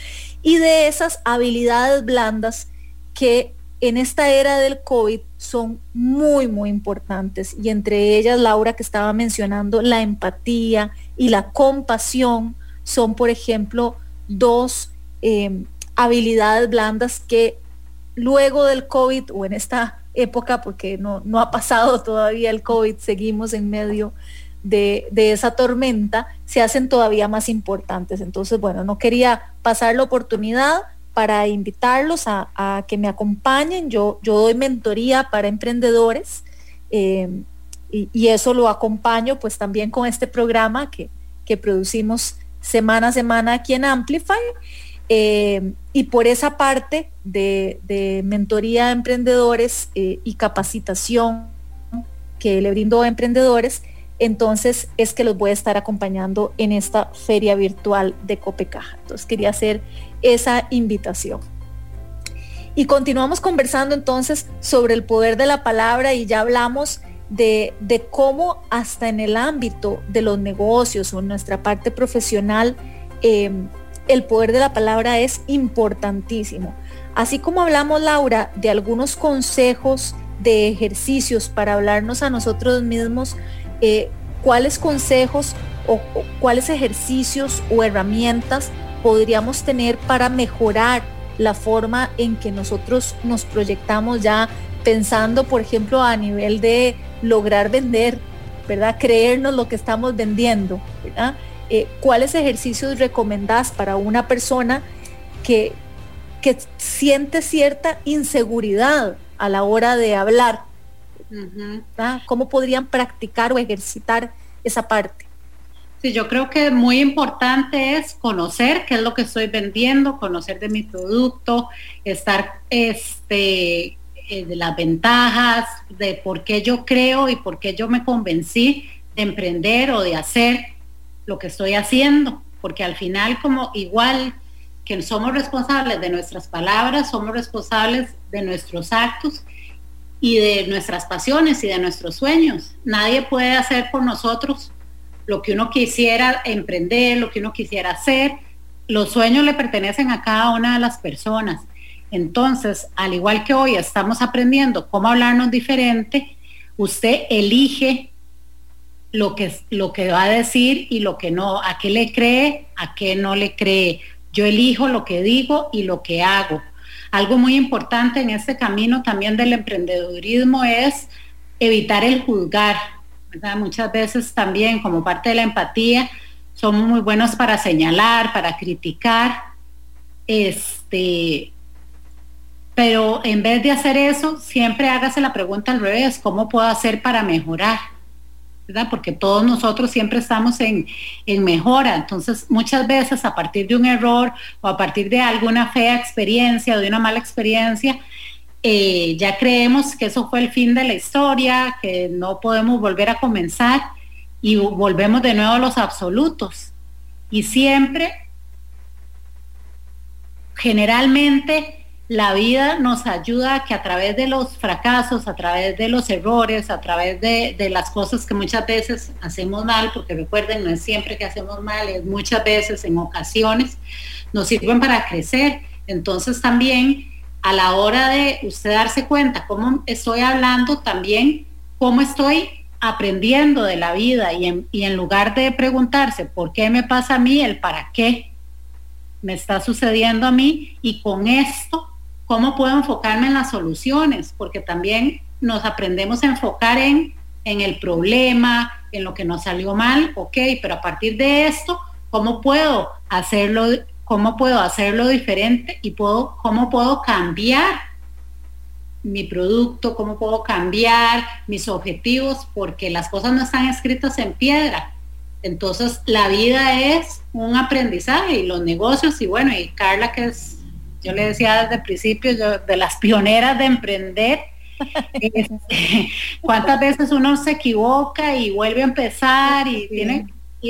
y de esas habilidades blandas que en esta era del COVID son muy, muy importantes. Y entre ellas, Laura, que estaba mencionando, la empatía y la compasión son, por ejemplo, dos Em, habilidades blandas que luego del COVID o en esta época, porque no, no ha pasado todavía el COVID, seguimos en medio de, esa tormenta, se hacen todavía más importantes. Entonces, bueno, no quería pasar la oportunidad para invitarlos a, que me acompañen. Yo, yo doy mentoría para emprendedores em, y, eso lo acompaño pues también con este programa que, que producimos semana a semana aquí en Amplify. Eh, y por esa parte de, mentoría a emprendedores eh, y capacitación que le brindo a emprendedores, entonces es que los voy a estar acompañando en esta feria virtual de Copecaja. Entonces quería hacer esa invitación. Y continuamos conversando entonces sobre el poder de la palabra y ya hablamos de, cómo hasta en el ámbito de los negocios o en nuestra parte profesional, eh, el poder de la palabra es importantísimo. Así como hablamos, Laura, de algunos consejos de ejercicios para hablarnos a nosotros mismos, eh, ¿cuáles consejos o, cuáles ejercicios o herramientas podríamos tener para mejorar la forma en que nosotros nos proyectamos ya pensando, por ejemplo, a nivel de lograr vender, ¿verdad? Creernos lo que estamos vendiendo. Eh, ¿cuáles ejercicios recomendás para una persona que, que siente cierta inseguridad a la hora de hablar? ¿Ah? ¿Cómo podrían practicar o ejercitar esa parte? Sí, yo creo que muy importante es conocer qué es lo que estoy vendiendo, conocer de mi producto, estar este, eh, de las ventajas, de por qué yo creo y por qué yo me convencí de emprender o de hacer lo que estoy haciendo, porque al final como igual que somos responsables de nuestras palabras, somos responsables de nuestros actos y de nuestras pasiones y de nuestros sueños. Nadie puede hacer por nosotros lo que uno quisiera emprender, lo que uno quisiera hacer, los sueños le pertenecen a cada una de las personas. Entonces, al igual que hoy estamos aprendiendo cómo hablarnos diferente, usted elige lo que, lo que va a decir y lo que no, a qué le cree, a qué no le cree. Yo elijo lo que digo y lo que hago. Algo muy importante en este camino también del emprendedurismo es evitar el juzgar. Muchas veces también como parte de la empatía somos muy buenos para señalar, para criticar, este, pero en vez de hacer eso, siempre hágase la pregunta al revés, ¿cómo puedo hacer para mejorar? Porque todos nosotros siempre estamos en, mejora. Entonces, muchas veces a partir de un error o a partir de alguna fea experiencia o de una mala experiencia, eh, ya creemos que eso fue el fin de la historia, que no podemos volver a comenzar y volvemos de nuevo a los absolutos. Y siempre, generalmente, la vida nos ayuda a que a través de los fracasos, a través de los errores, a través de, las cosas que muchas veces hacemos mal, porque recuerden, no es siempre que hacemos mal, es muchas veces en ocasiones, nos sirven para crecer. Entonces también a la hora de usted darse cuenta cómo estoy hablando, también cómo estoy aprendiendo de la vida y en, y en lugar de preguntarse por qué me pasa a mí, el para qué me está sucediendo a mí y con esto ¿Cómo puedo enfocarme en las soluciones? Porque también nos aprendemos a enfocar en, en el problema, en lo que nos salió mal, ok, pero a partir de esto, ¿cómo puedo hacerlo, cómo puedo hacerlo diferente y puedo, cómo puedo cambiar mi producto, cómo puedo cambiar mis objetivos, porque las cosas no están escritas en piedra. Entonces, la vida es un aprendizaje y los negocios, y bueno, y Carla, que es yo le decía desde el principio, yo, de las pioneras de emprender, este, cuántas veces uno se equivoca y vuelve a empezar y tiene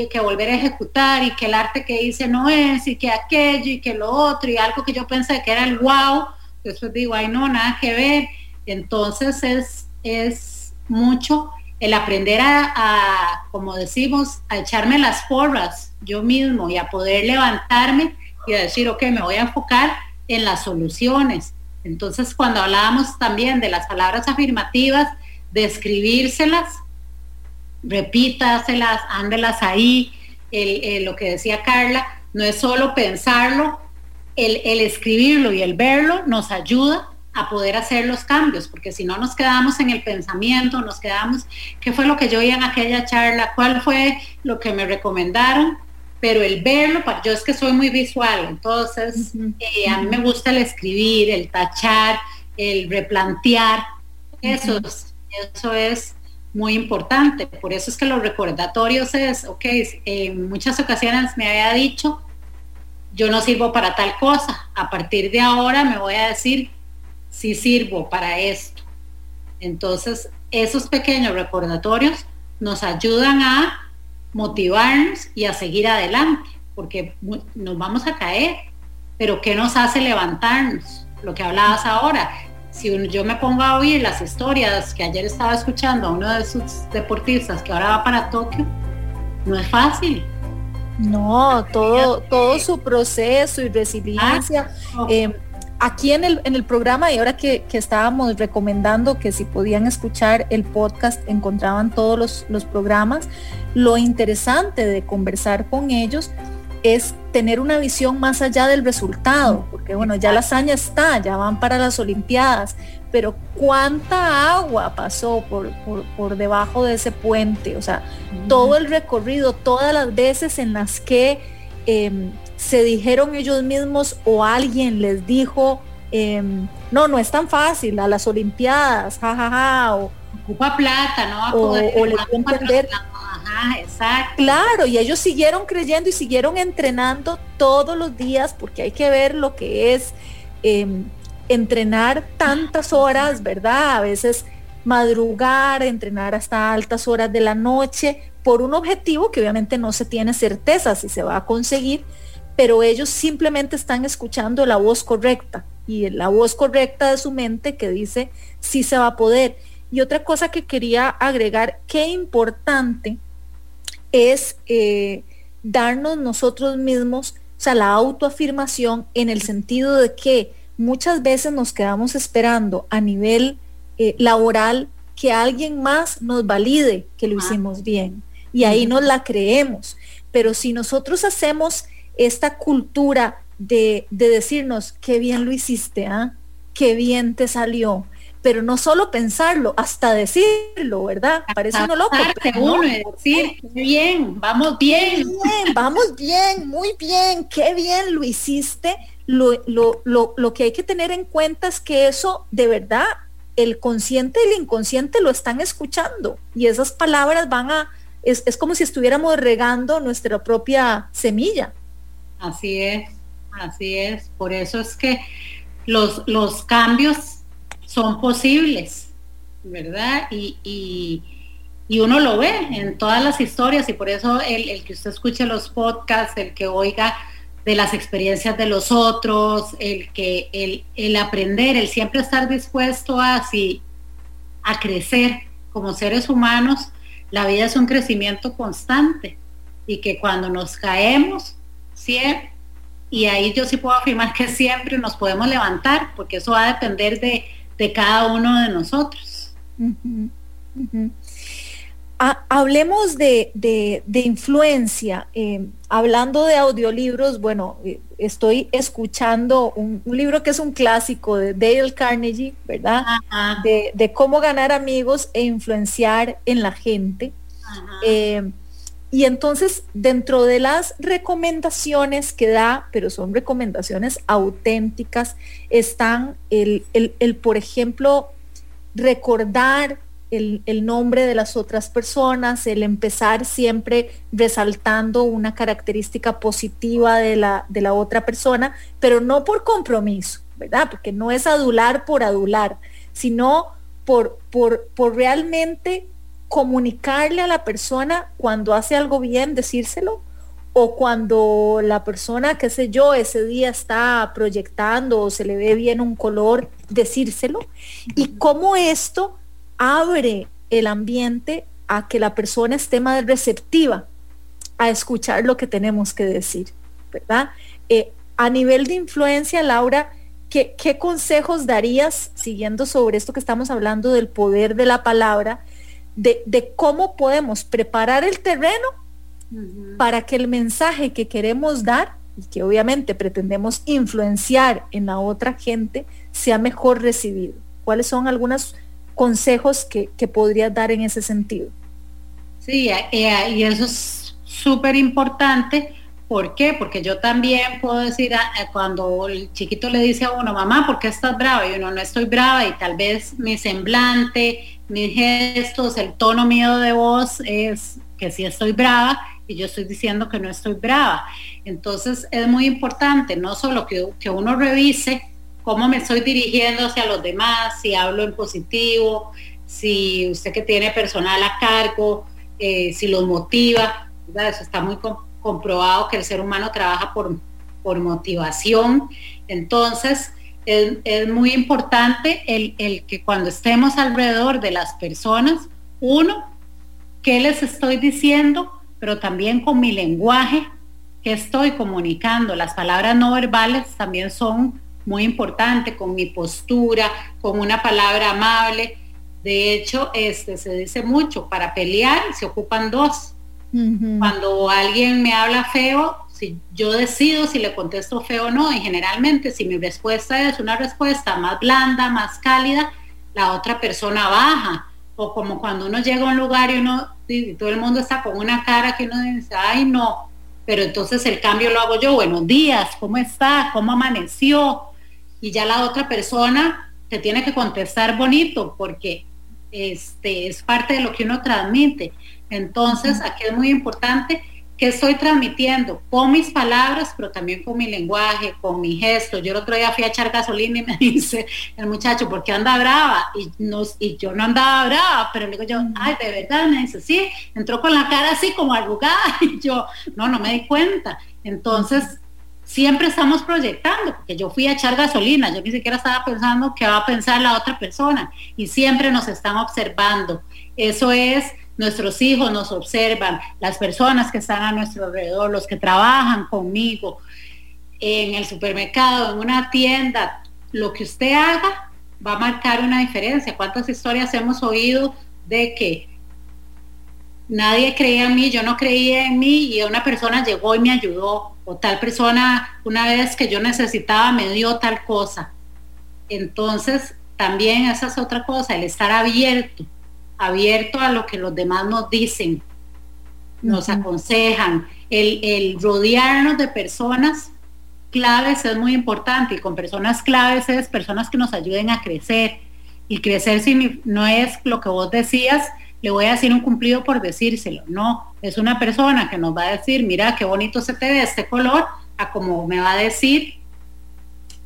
que volver a ejecutar y que el arte que hice no es y que aquello y que lo otro y algo que yo pensé que era el wow, después digo, ay no, nada que ver. Entonces es, es mucho el aprender a, a, como decimos, a echarme las porras yo mismo y a poder levantarme y a decir, ok, me voy a enfocar en las soluciones. Entonces, cuando hablábamos también de las palabras afirmativas, de escribírselas, repítaselas, ándelas ahí, lo que decía Carla, no es solo pensarlo, el, el, escribirlo y el verlo nos ayuda a poder hacer los cambios, porque si no nos quedamos en el pensamiento, nos quedamos, ¿qué fue lo que yo oí en aquella charla? ¿Cuál fue lo que me recomendaron? Pero el verlo, yo es que soy muy visual, entonces eh, a mí me gusta el escribir, el tachar, el replantear, eso, es, eso es muy importante, por eso es que los recordatorios es, ok, en muchas ocasiones me había dicho, yo no sirvo para tal cosa, a partir de ahora me voy a decir, sí sirvo para esto. Entonces, esos pequeños recordatorios nos ayudan a motivarnos y a seguir adelante, porque nos vamos a caer, pero ¿qué nos hace levantarnos? Lo que hablabas ahora, si yo me pongo a oír las historias que ayer estaba escuchando a uno de sus deportistas que ahora va para Tokio, no es fácil. No, todo, todo su proceso y resiliencia. Ah, eh, aquí en el, en el programa y ahora que, estábamos recomendando que si podían escuchar el podcast encontraban todos los, los programas, lo interesante de conversar con ellos es tener una visión más allá del resultado, porque bueno, ya la hazaña está, ya van para las Olimpiadas, pero cuánta agua pasó por, por, debajo de ese puente, o sea, todo el recorrido, todas las veces en las que em, se dijeron ellos mismos o alguien les dijo, em, no, no es tan fácil, a las Olimpiadas, jajaja, o ocupa plata, ¿no? o, le entender. exacto. Claro, y ellos siguieron creyendo y siguieron entrenando todos los días, porque hay que ver lo que es em, entrenar tantas horas, ¿verdad? A veces madrugar, entrenar hasta altas horas de la noche por un objetivo que obviamente no se tiene certeza si se va a conseguir, pero ellos simplemente están escuchando la voz correcta y la voz correcta de su mente que dice sí se va a poder. Y otra cosa que quería agregar, qué importante es eh, darnos nosotros mismos O sea, la autoafirmación en el sentido de que muchas veces nos quedamos esperando a nivel eh, laboral que alguien más nos valide que lo hicimos bien. Y ahí nos la creemos. Pero si nosotros hacemos esta cultura de, decirnos, qué bien lo hiciste, ¿ah? qué bien te salió, pero no solo pensarlo, hasta decirlo, ¿verdad? Parece uno loco. uno decir, bien, vamos bien. Vamos bien, muy bien, qué bien lo hiciste. Lo, lo, lo, lo que hay que tener en cuenta es que eso de verdad el consciente y el inconsciente lo están escuchando y esas palabras van a, es, es como si estuviéramos regando nuestra propia semilla. Así es, así es. Por eso es que los, los cambios son posibles, ¿verdad? Y, y, uno lo ve en todas las historias y por eso el, el, que usted escuche los podcasts, el que oiga de las experiencias de los otros, el que el, el aprender, el siempre estar dispuesto a, así, a crecer como seres humanos, la vida es un crecimiento constante y que cuando nos caemos, y ahí yo sí puedo afirmar que siempre nos podemos levantar, porque eso va a depender de, de cada uno de nosotros hablemos de, influencia. Eh, hablando de audiolibros, bueno, eh, estoy escuchando un, libro que es un clásico de Dale Carnegie, ¿verdad? De, cómo ganar amigos e influenciar en la gente. Eh, y entonces, dentro de las recomendaciones que da, pero son recomendaciones auténticas, están el, el por ejemplo, recordar el, nombre de las otras personas, el empezar siempre resaltando una característica positiva de la, de la otra persona, pero no por compromiso, ¿verdad? Porque no es adular por adular, sino por, por, por realmente comunicarle a la persona cuando hace algo bien, decírselo, o cuando la persona, qué sé yo, ese día está proyectando o se le ve bien un color, decírselo. Y cómo esto abre el ambiente a que la persona esté más receptiva a escuchar lo que tenemos que decir, ¿verdad? Eh, a nivel de influencia, Laura, ¿qué, consejos darías, siguiendo sobre esto que estamos hablando del poder de la palabra, de, cómo podemos preparar el terreno para que el mensaje que queremos dar y que obviamente pretendemos influenciar en la otra gente sea mejor recibido? ¿Cuáles son algunas consejos que, que podrías dar en ese sentido. Sí, eh, eh, y eso es súper importante. ¿Por qué? Porque yo también puedo decir, cuando el chiquito le dice a uno, mamá, ¿por qué estás brava? Y uno, no estoy brava y tal vez mi semblante, mis gestos, el tono mío de voz es que sí estoy brava y yo estoy diciendo que no estoy brava. Entonces es muy importante no solo que, que uno revise cómo me estoy dirigiendo hacia los demás, si hablo en positivo, si usted que tiene personal a cargo, eh, si los motiva, eso está muy comprobado que el ser humano trabaja por, por motivación. Entonces, es, muy importante el, el, que cuando estemos alrededor de las personas, uno, ¿qué les estoy diciendo? Pero también con mi lenguaje, ¿qué estoy comunicando? Las palabras no verbales también son muy importante, con mi postura, con una palabra amable. De hecho, este, se dice mucho, para pelear se ocupan dos. Cuando alguien me habla feo, si yo decido si le contesto feo o no, y generalmente si mi respuesta es una respuesta más blanda, más cálida, la otra persona baja. O como cuando uno llega a un lugar y uno, y todo el mundo está con una cara que uno dice, ay no, pero entonces el cambio lo hago yo, buenos días, ¿cómo está? ¿Cómo amaneció? y ya la otra persona te tiene que contestar bonito porque este, es parte de lo que uno transmite. Entonces, aquí es muy importante que estoy transmitiendo con mis palabras, pero también con mi lenguaje, con mi gesto. Yo el otro día fui a echar gasolina y me dice el muchacho, ¿por qué anda brava? Y, no, y yo no andaba brava, pero le digo yo, ay, de verdad, me dice, sí, entró con la cara así como arrugada y yo, no, no me di cuenta. Entonces, siempre estamos proyectando, porque yo fui a echar gasolina, yo ni siquiera estaba pensando qué va a pensar la otra persona y siempre nos están observando. Eso es, nuestros hijos nos observan, las personas que están a nuestro alrededor, los que trabajan conmigo. en el supermercado, en una tienda, lo que usted haga va a marcar una diferencia. ¿Cuántas historias hemos oído de que nadie creía en mí, yo no creía en mí y una persona llegó y me ayudó? O tal persona una vez que yo necesitaba me dio tal cosa. Entonces, también esa es otra cosa, el estar abierto, abierto a lo que los demás nos dicen, nos aconsejan, el, el rodearnos de personas claves es muy importante y con personas claves es personas que nos ayuden a crecer. Y crecer no es lo que vos decías, le voy a decir un cumplido por decírselo, no, es una persona que nos va a decir, mira qué bonito se te ve este color, a como me va a decir,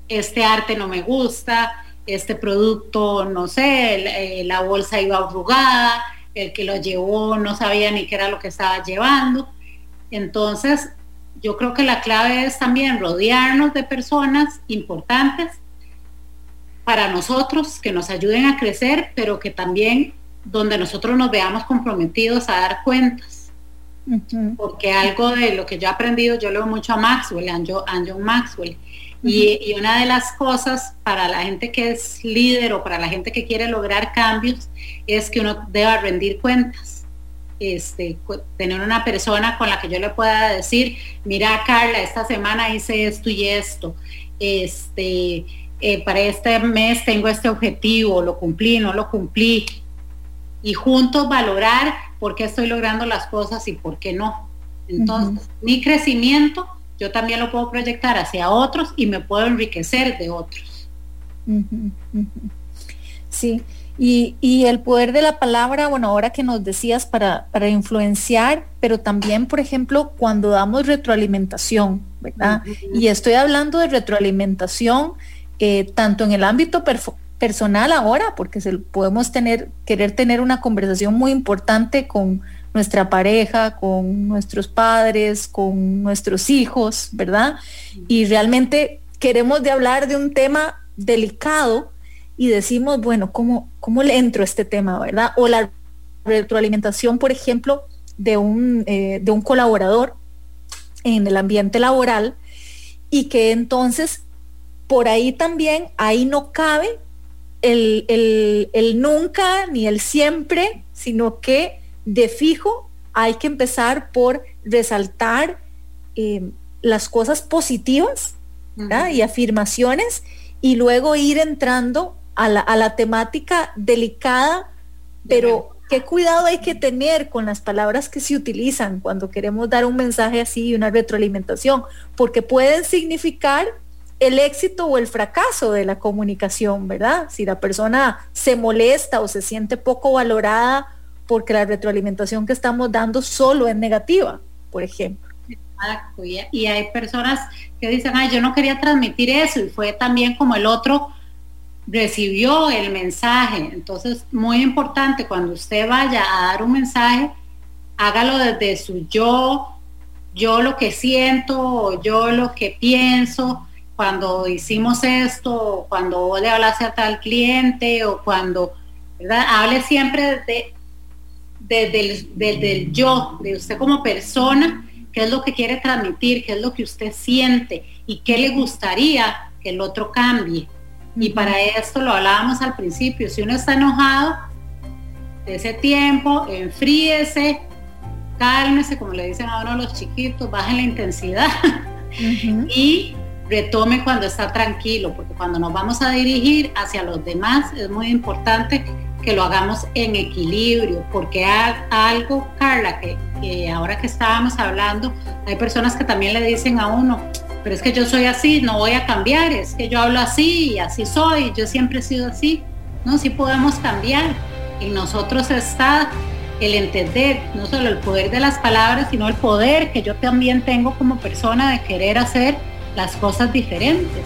este arte no me gusta, este producto, no sé, eh, la bolsa iba arrugada, el que lo llevó no sabía ni qué era lo que estaba llevando. Entonces, yo creo que la clave es también rodearnos de personas importantes para nosotros, que nos ayuden a crecer, pero que también donde nosotros nos veamos comprometidos a dar cuentas. Porque algo de lo que yo he aprendido, yo leo mucho a Maxwell, a John Maxwell, y, y, una de las cosas para la gente que es líder o para la gente que quiere lograr cambios es que uno deba rendir cuentas. Este, tener una persona con la que yo le pueda decir, mira Carla, esta semana hice esto y esto, este, eh, para este mes tengo este objetivo, lo cumplí, no lo cumplí, y juntos valorar por qué estoy logrando las cosas y por qué no. Entonces, mi crecimiento yo también lo puedo proyectar hacia otros y me puedo enriquecer de otros. Sí, y, el poder de la palabra, bueno, ahora que nos decías para, para influenciar, pero también, por ejemplo, cuando damos retroalimentación, ¿verdad? Y estoy hablando de retroalimentación eh, tanto en el ámbito personal ahora, porque se, podemos tener, querer tener una conversación muy importante con nuestra pareja, con nuestros padres, con nuestros hijos, ¿verdad? Y realmente queremos de hablar de un tema delicado y decimos, bueno, ¿cómo, cómo le entro a este tema, verdad? O la retroalimentación, por ejemplo, de un, eh, de un colaborador en el ambiente laboral y que entonces por ahí también, ahí no cabe el, el, nunca ni el siempre, sino que de fijo hay que empezar por resaltar eh, las cosas positivas y afirmaciones y luego ir entrando a la, temática delicada, pero qué cuidado hay que tener con las palabras que se utilizan cuando queremos dar un mensaje así y una retroalimentación, porque pueden significar el éxito o el fracaso de la comunicación, ¿verdad? Si la persona se molesta o se siente poco valorada porque la retroalimentación que estamos dando solo es negativa, por ejemplo. Exacto, y, hay personas que dicen, ay, yo no quería transmitir eso, y fue también como el otro recibió el mensaje. Entonces, muy importante, cuando usted vaya a dar un mensaje, hágalo desde su yo, yo lo que siento, yo lo que pienso, cuando hicimos esto, cuando le hablaste a tal cliente, o cuando, ¿verdad? Hable siempre desde, desde el yo, de usted como persona, qué es lo que quiere transmitir, qué es lo que usted siente y qué le gustaría que el otro cambie. Y para esto lo hablábamos al principio, si uno está enojado, de ese tiempo, enfríese, cálmese, como le dicen a uno los chiquitos, baje la intensidad y retome cuando está tranquilo, porque cuando nos vamos a dirigir hacia los demás es muy importante que lo hagamos en equilibrio, porque algo, Carla, que, que ahora que estábamos hablando, hay personas que también le dicen a uno, pero es que yo soy así, no voy a cambiar, es que yo hablo así y así soy, yo siempre he sido así. No, sí podemos cambiar. Y nosotros está el entender no solo el poder de las palabras, sino el poder que yo también tengo como persona de querer hacer las cosas diferentes.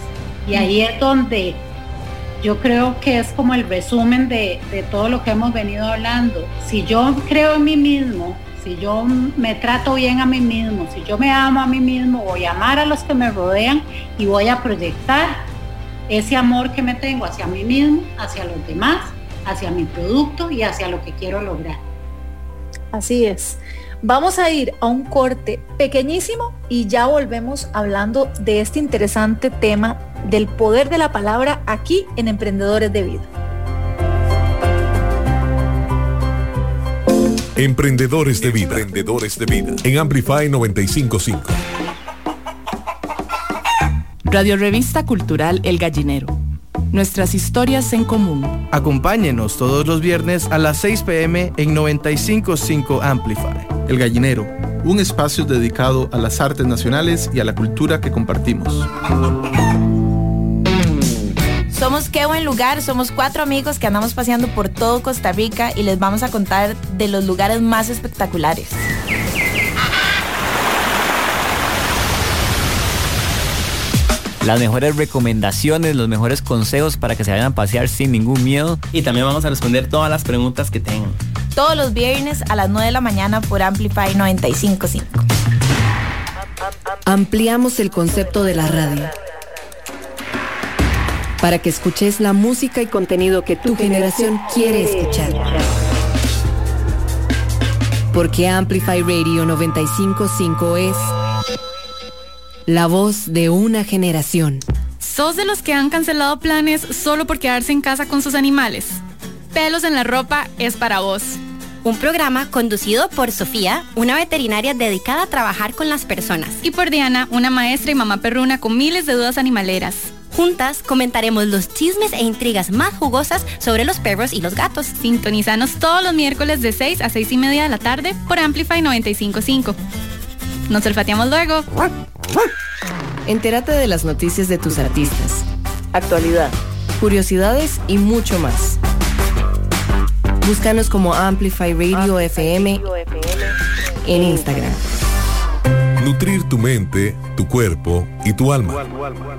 Y ahí es donde yo creo que es como el resumen de, de todo lo que hemos venido hablando. Si yo creo en mí mismo, si yo me trato bien a mí mismo, si yo me amo a mí mismo, voy a amar a los que me rodean y voy a proyectar ese amor que me tengo hacia mí mismo, hacia los demás, hacia mi producto y hacia lo que quiero lograr. Así es. Vamos a ir a un corte pequeñísimo y ya volvemos hablando de este interesante tema del poder de la palabra aquí en Emprendedores de Vida. Emprendedores de vida. Emprendedores de vida. En Amplify 955. Radio Revista Cultural El Gallinero. Nuestras historias en común. Acompáñenos todos los viernes a las 6 pm en 955 Amplify. El Gallinero, un espacio dedicado a las artes nacionales y a la cultura que compartimos. Somos Qué Buen Lugar, somos cuatro amigos que andamos paseando por todo Costa Rica y les vamos a contar de los lugares más espectaculares. las mejores recomendaciones, los mejores consejos para que se vayan a pasear sin ningún miedo. Y también vamos a responder todas las preguntas que tengan. Todos los viernes a las 9 de la mañana por Amplify 955. Ampliamos el concepto de la radio para que escuches la música y contenido que tu generación quiere escuchar. Porque Amplify Radio 955 es la voz de una generación. ¿Sos de los que han cancelado planes solo por quedarse en casa con sus animales? Pelos en la ropa es para vos. Un programa conducido por Sofía, una veterinaria dedicada a trabajar con las personas. Y por Diana, una maestra y mamá perruna con miles de dudas animaleras. Juntas comentaremos los chismes e intrigas más jugosas sobre los perros y los gatos. Sintonizanos todos los miércoles de 6 a 6 y media de la tarde por Amplify 955. Nos olfateamos luego. Entérate de las noticias de tus artistas, actualidad, curiosidades y mucho más. Búscanos como Amplify Radio FM en Instagram. Nutrir tu mente, tu cuerpo y tu alma.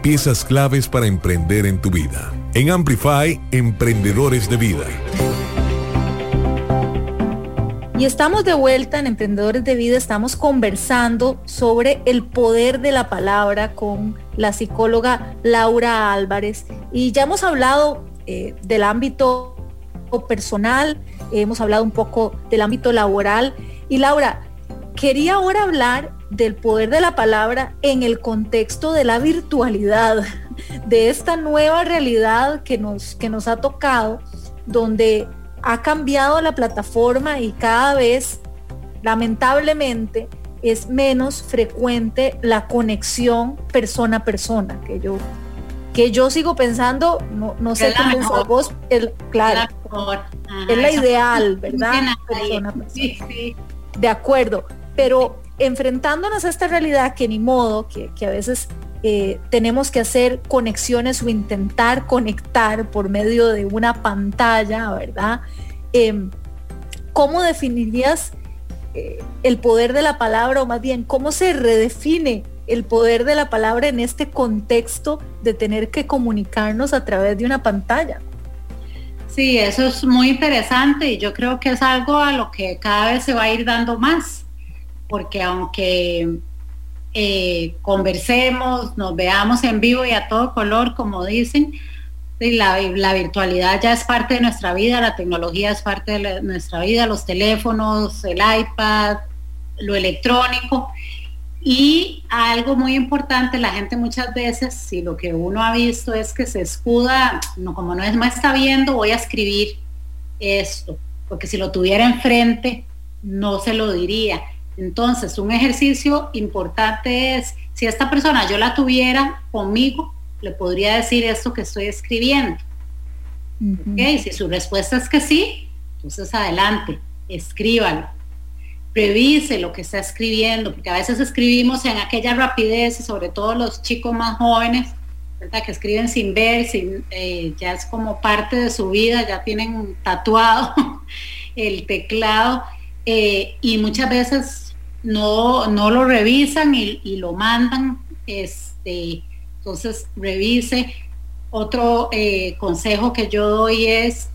Piezas claves para emprender en tu vida. En Amplify, Emprendedores de Vida. Y estamos de vuelta en Emprendedores de Vida, estamos conversando sobre el poder de la palabra con la psicóloga Laura Álvarez. Y ya hemos hablado eh, del ámbito personal, hemos hablado un poco del ámbito laboral. Y Laura, quería ahora hablar del poder de la palabra en el contexto de la virtualidad, de esta nueva realidad que nos, que nos ha tocado, donde ha cambiado la plataforma y cada vez, lamentablemente, es menos frecuente la conexión persona a persona, que yo, que yo sigo pensando, no, no sé qué pensás vos, el, claro, es la ideal, ¿verdad? Persona, persona. De acuerdo, pero enfrentándonos a esta realidad que ni modo, que, a veces eh, tenemos que hacer conexiones o intentar conectar por medio de una pantalla, ¿verdad? Em, ¿Cómo definirías eh, el poder de la palabra o más bien cómo se redefine el poder de la palabra en este contexto de tener que comunicarnos a través de una pantalla? Sí, eso es muy interesante y yo creo que es algo a lo que cada vez se va a ir dando más porque aunque eh, conversemos, nos veamos en vivo y a todo color, como dicen, la, virtualidad ya es parte de nuestra vida, la tecnología es parte de nuestra vida, los teléfonos, el iPad, lo electrónico. Y algo muy importante, la gente muchas veces, si lo que uno ha visto es que se escuda, no, como no es más está viendo, voy a escribir esto, porque si lo tuviera enfrente, no se lo diría. Entonces, un ejercicio importante es, si esta persona yo la tuviera conmigo, le podría decir esto que estoy escribiendo. Si su respuesta es que sí, entonces adelante, escríbalo. Revise lo que está escribiendo, porque a veces escribimos en aquella rapidez y sobre todo los chicos más jóvenes, ¿verdad? que escriben sin ver, sin, eh, ya es como parte de su vida, ya tienen tatuado el teclado eh, y muchas veces no, no lo revisan y, lo mandan. Este, entonces, revise. Otro eh, consejo que yo doy es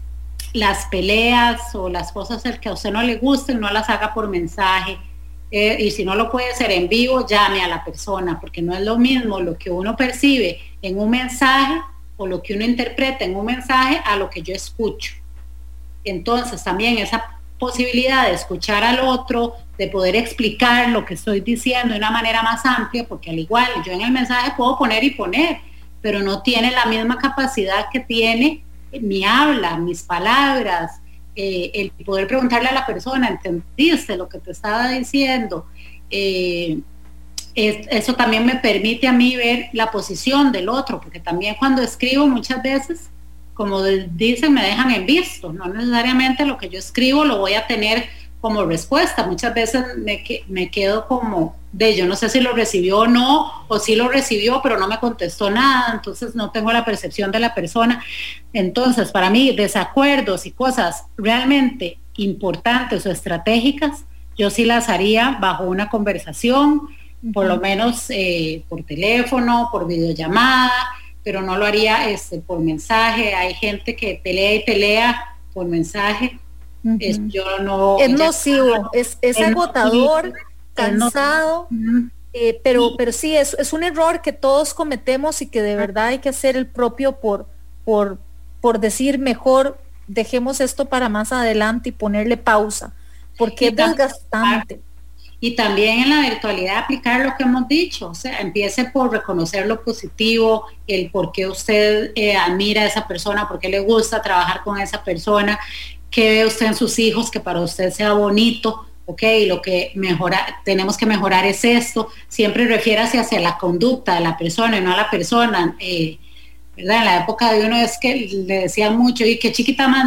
las peleas o las cosas que a usted no le gusten, no las haga por mensaje. Eh, y si no lo puede hacer en vivo, llame a la persona, porque no es lo mismo lo que uno percibe en un mensaje o lo que uno interpreta en un mensaje a lo que yo escucho. Entonces también esa posibilidad de escuchar al otro, de poder explicar lo que estoy diciendo de una manera más amplia, porque al igual yo en el mensaje puedo poner y poner, pero no tiene la misma capacidad que tiene mi habla, mis palabras, eh, el poder preguntarle a la persona, ¿entendiste lo que te estaba diciendo? Eh, eso también me permite a mí ver la posición del otro, porque también cuando escribo muchas veces, como dicen, me dejan en visto, no necesariamente lo que yo escribo lo voy a tener como respuesta, muchas veces me, me quedo como de yo no sé si lo recibió o no, o si lo recibió, pero no me contestó nada, entonces no tengo la percepción de la persona. Entonces, para mí, desacuerdos y cosas realmente importantes o estratégicas, yo sí las haría bajo una conversación, por lo menos eh, por teléfono, por videollamada, pero no lo haría este, por mensaje. Hay gente que pelea y pelea por mensaje. es, yo no, es nocivo, es, es, agotador, cansado. Eh, pero, pero sí, es, es un error que todos cometemos y que de verdad hay que hacer el propio por, por, por decir mejor, dejemos esto para más adelante y ponerle pausa, porque es desgastante. Y también en la virtualidad aplicar lo que hemos dicho, o sea, empiece por reconocer lo positivo, el por qué usted eh, admira a esa persona, por qué le gusta trabajar con esa persona, qué ve usted en sus hijos que para usted sea bonito, ok, lo que mejora, tenemos que mejorar es esto, siempre refiérase hacia la conducta de la persona y no a la persona, eh, ¿verdad? En la época de uno es que le decían mucho, y qué chiquita más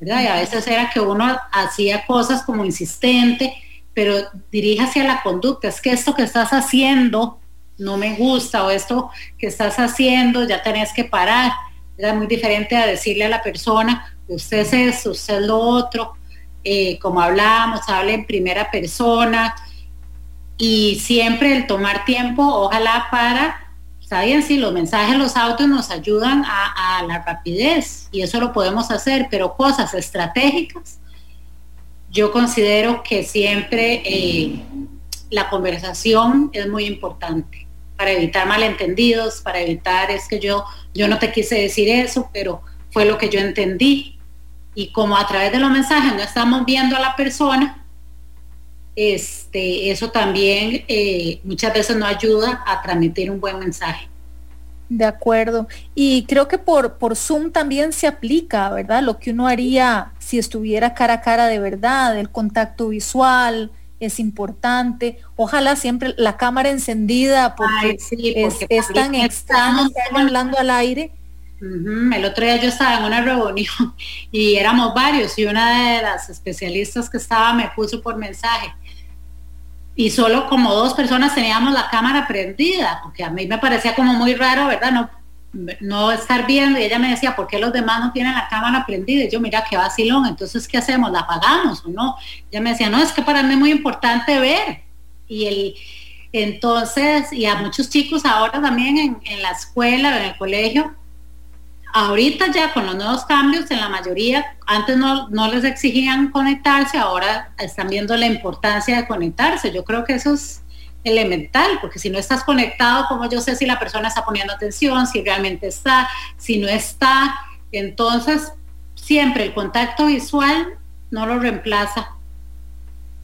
¿verdad? Y a veces era que uno hacía cosas como insistente, pero dirige hacia la conducta, es que esto que estás haciendo no me gusta o esto que estás haciendo ya tenés que parar. Era muy diferente a decirle a la persona, usted es esto, usted es lo otro, eh, como hablábamos, hable en primera persona y siempre el tomar tiempo, ojalá para, está bien, si los mensajes, los autos nos ayudan a la rapidez y eso lo podemos hacer, pero cosas estratégicas yo considero que siempre eh, la conversación es muy importante para evitar malentendidos, para evitar es que yo, yo no te quise decir eso, pero fue lo que yo entendí. Y como a través de los mensajes no estamos viendo a la persona, este, eso también eh, muchas veces no ayuda a transmitir un buen mensaje. De acuerdo. Y creo que por, por Zoom también se aplica, ¿verdad? Lo que uno haría si estuviera cara a cara de verdad, el contacto visual es importante. Ojalá siempre la cámara encendida porque, es, tan extraño estar hablando al aire. El otro día yo estaba en una reunión y éramos varios y una de las especialistas que estaba me puso por mensaje, y solo como dos personas teníamos la cámara prendida, porque a mí me parecía como muy raro, ¿verdad? No, no estar viendo y ella me decía, ¿por qué los demás no tienen la cámara prendida? Y yo, mira, qué vacilón, entonces, ¿qué hacemos? ¿La apagamos o no? Ella me decía, no, es que para mí es muy importante ver. Y el, entonces, y a muchos chicos ahora también en, en la escuela, en el colegio, Ahorita ya con los nuevos cambios, en la mayoría, antes no, les exigían conectarse, ahora están viendo la importancia de conectarse. Yo creo que eso es elemental, porque si no estás conectado, como yo sé si la persona está poniendo atención, si realmente está, si no está, entonces siempre el contacto visual no lo reemplaza.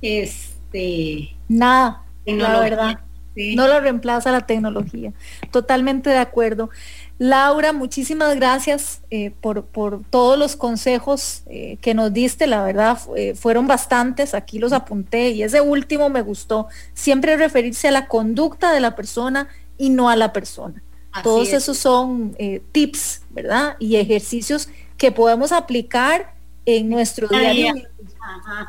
Este, nada, la verdad. No lo reemplaza la tecnología. Totalmente de acuerdo. Laura, muchísimas gracias eh, por, todos los consejos eh, que nos diste, la verdad eh, fueron bastantes, aquí los apunté y ese último me gustó, siempre referirse a la conducta de la persona y no a la persona. Todos esos son tips, ¿verdad? Y ejercicios que podemos aplicar en nuestro día a día,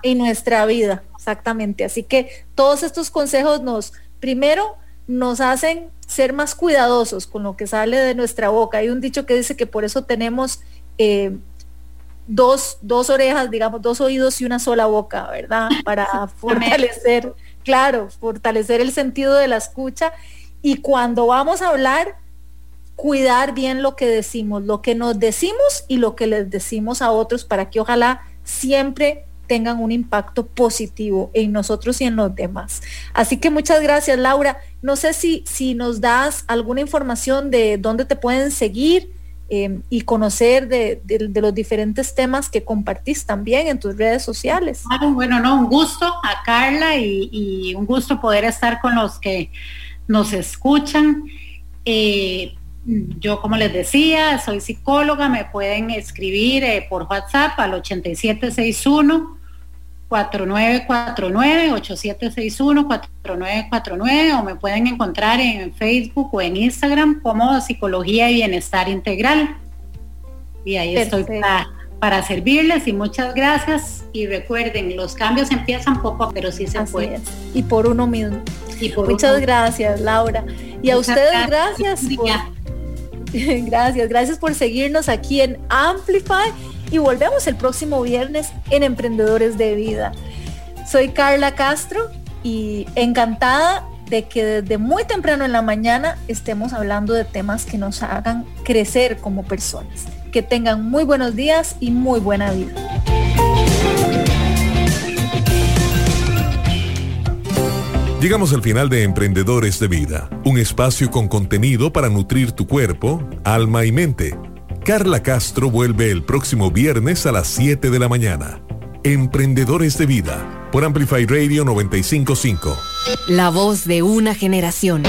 en nuestra vida, exactamente. Así que todos estos consejos nos, primero, nos hacen ser más cuidadosos con lo que sale de nuestra boca. Hay un dicho que dice que por eso tenemos eh, dos, dos orejas, digamos, dos oídos y una sola boca, ¿verdad? Para fortalecer, claro, fortalecer el sentido de la escucha. Y cuando vamos a hablar, cuidar bien lo que decimos, lo que nos decimos y lo que les decimos a otros para que ojalá siempre tengan un impacto positivo en nosotros y en los demás. Así que muchas gracias, Laura. No sé si, si nos das alguna información de dónde te pueden seguir eh, y conocer de, los diferentes temas que compartís también en tus redes sociales. bueno, no, un gusto a Carla y, un gusto poder estar con los que nos escuchan. Eh, yo, como les decía, soy psicóloga, me pueden escribir eh, por WhatsApp al 8761. 4949 8761 4949 o me pueden encontrar en Facebook o en Instagram como Psicología y Bienestar Integral. Y ahí estoy para, servirles y muchas gracias. Y recuerden, los cambios empiezan poco, pero sí se pueden. Y por uno mismo. muchas gracias, Laura. Y a ustedes gracias. gracias, gracias por seguirnos aquí en Amplify y volvemos el próximo viernes en Emprendedores de Vida. Soy Carla Castro y encantada de que desde muy temprano en la mañana estemos hablando de temas que nos hagan crecer como personas. Que tengan muy buenos días y muy buena vida. Llegamos al final de Emprendedores de Vida, un espacio con contenido para nutrir tu cuerpo, alma y mente Carla Castro vuelve el próximo viernes a las 7 de la mañana. Emprendedores de Vida por Amplify Radio 955. La voz de una generación.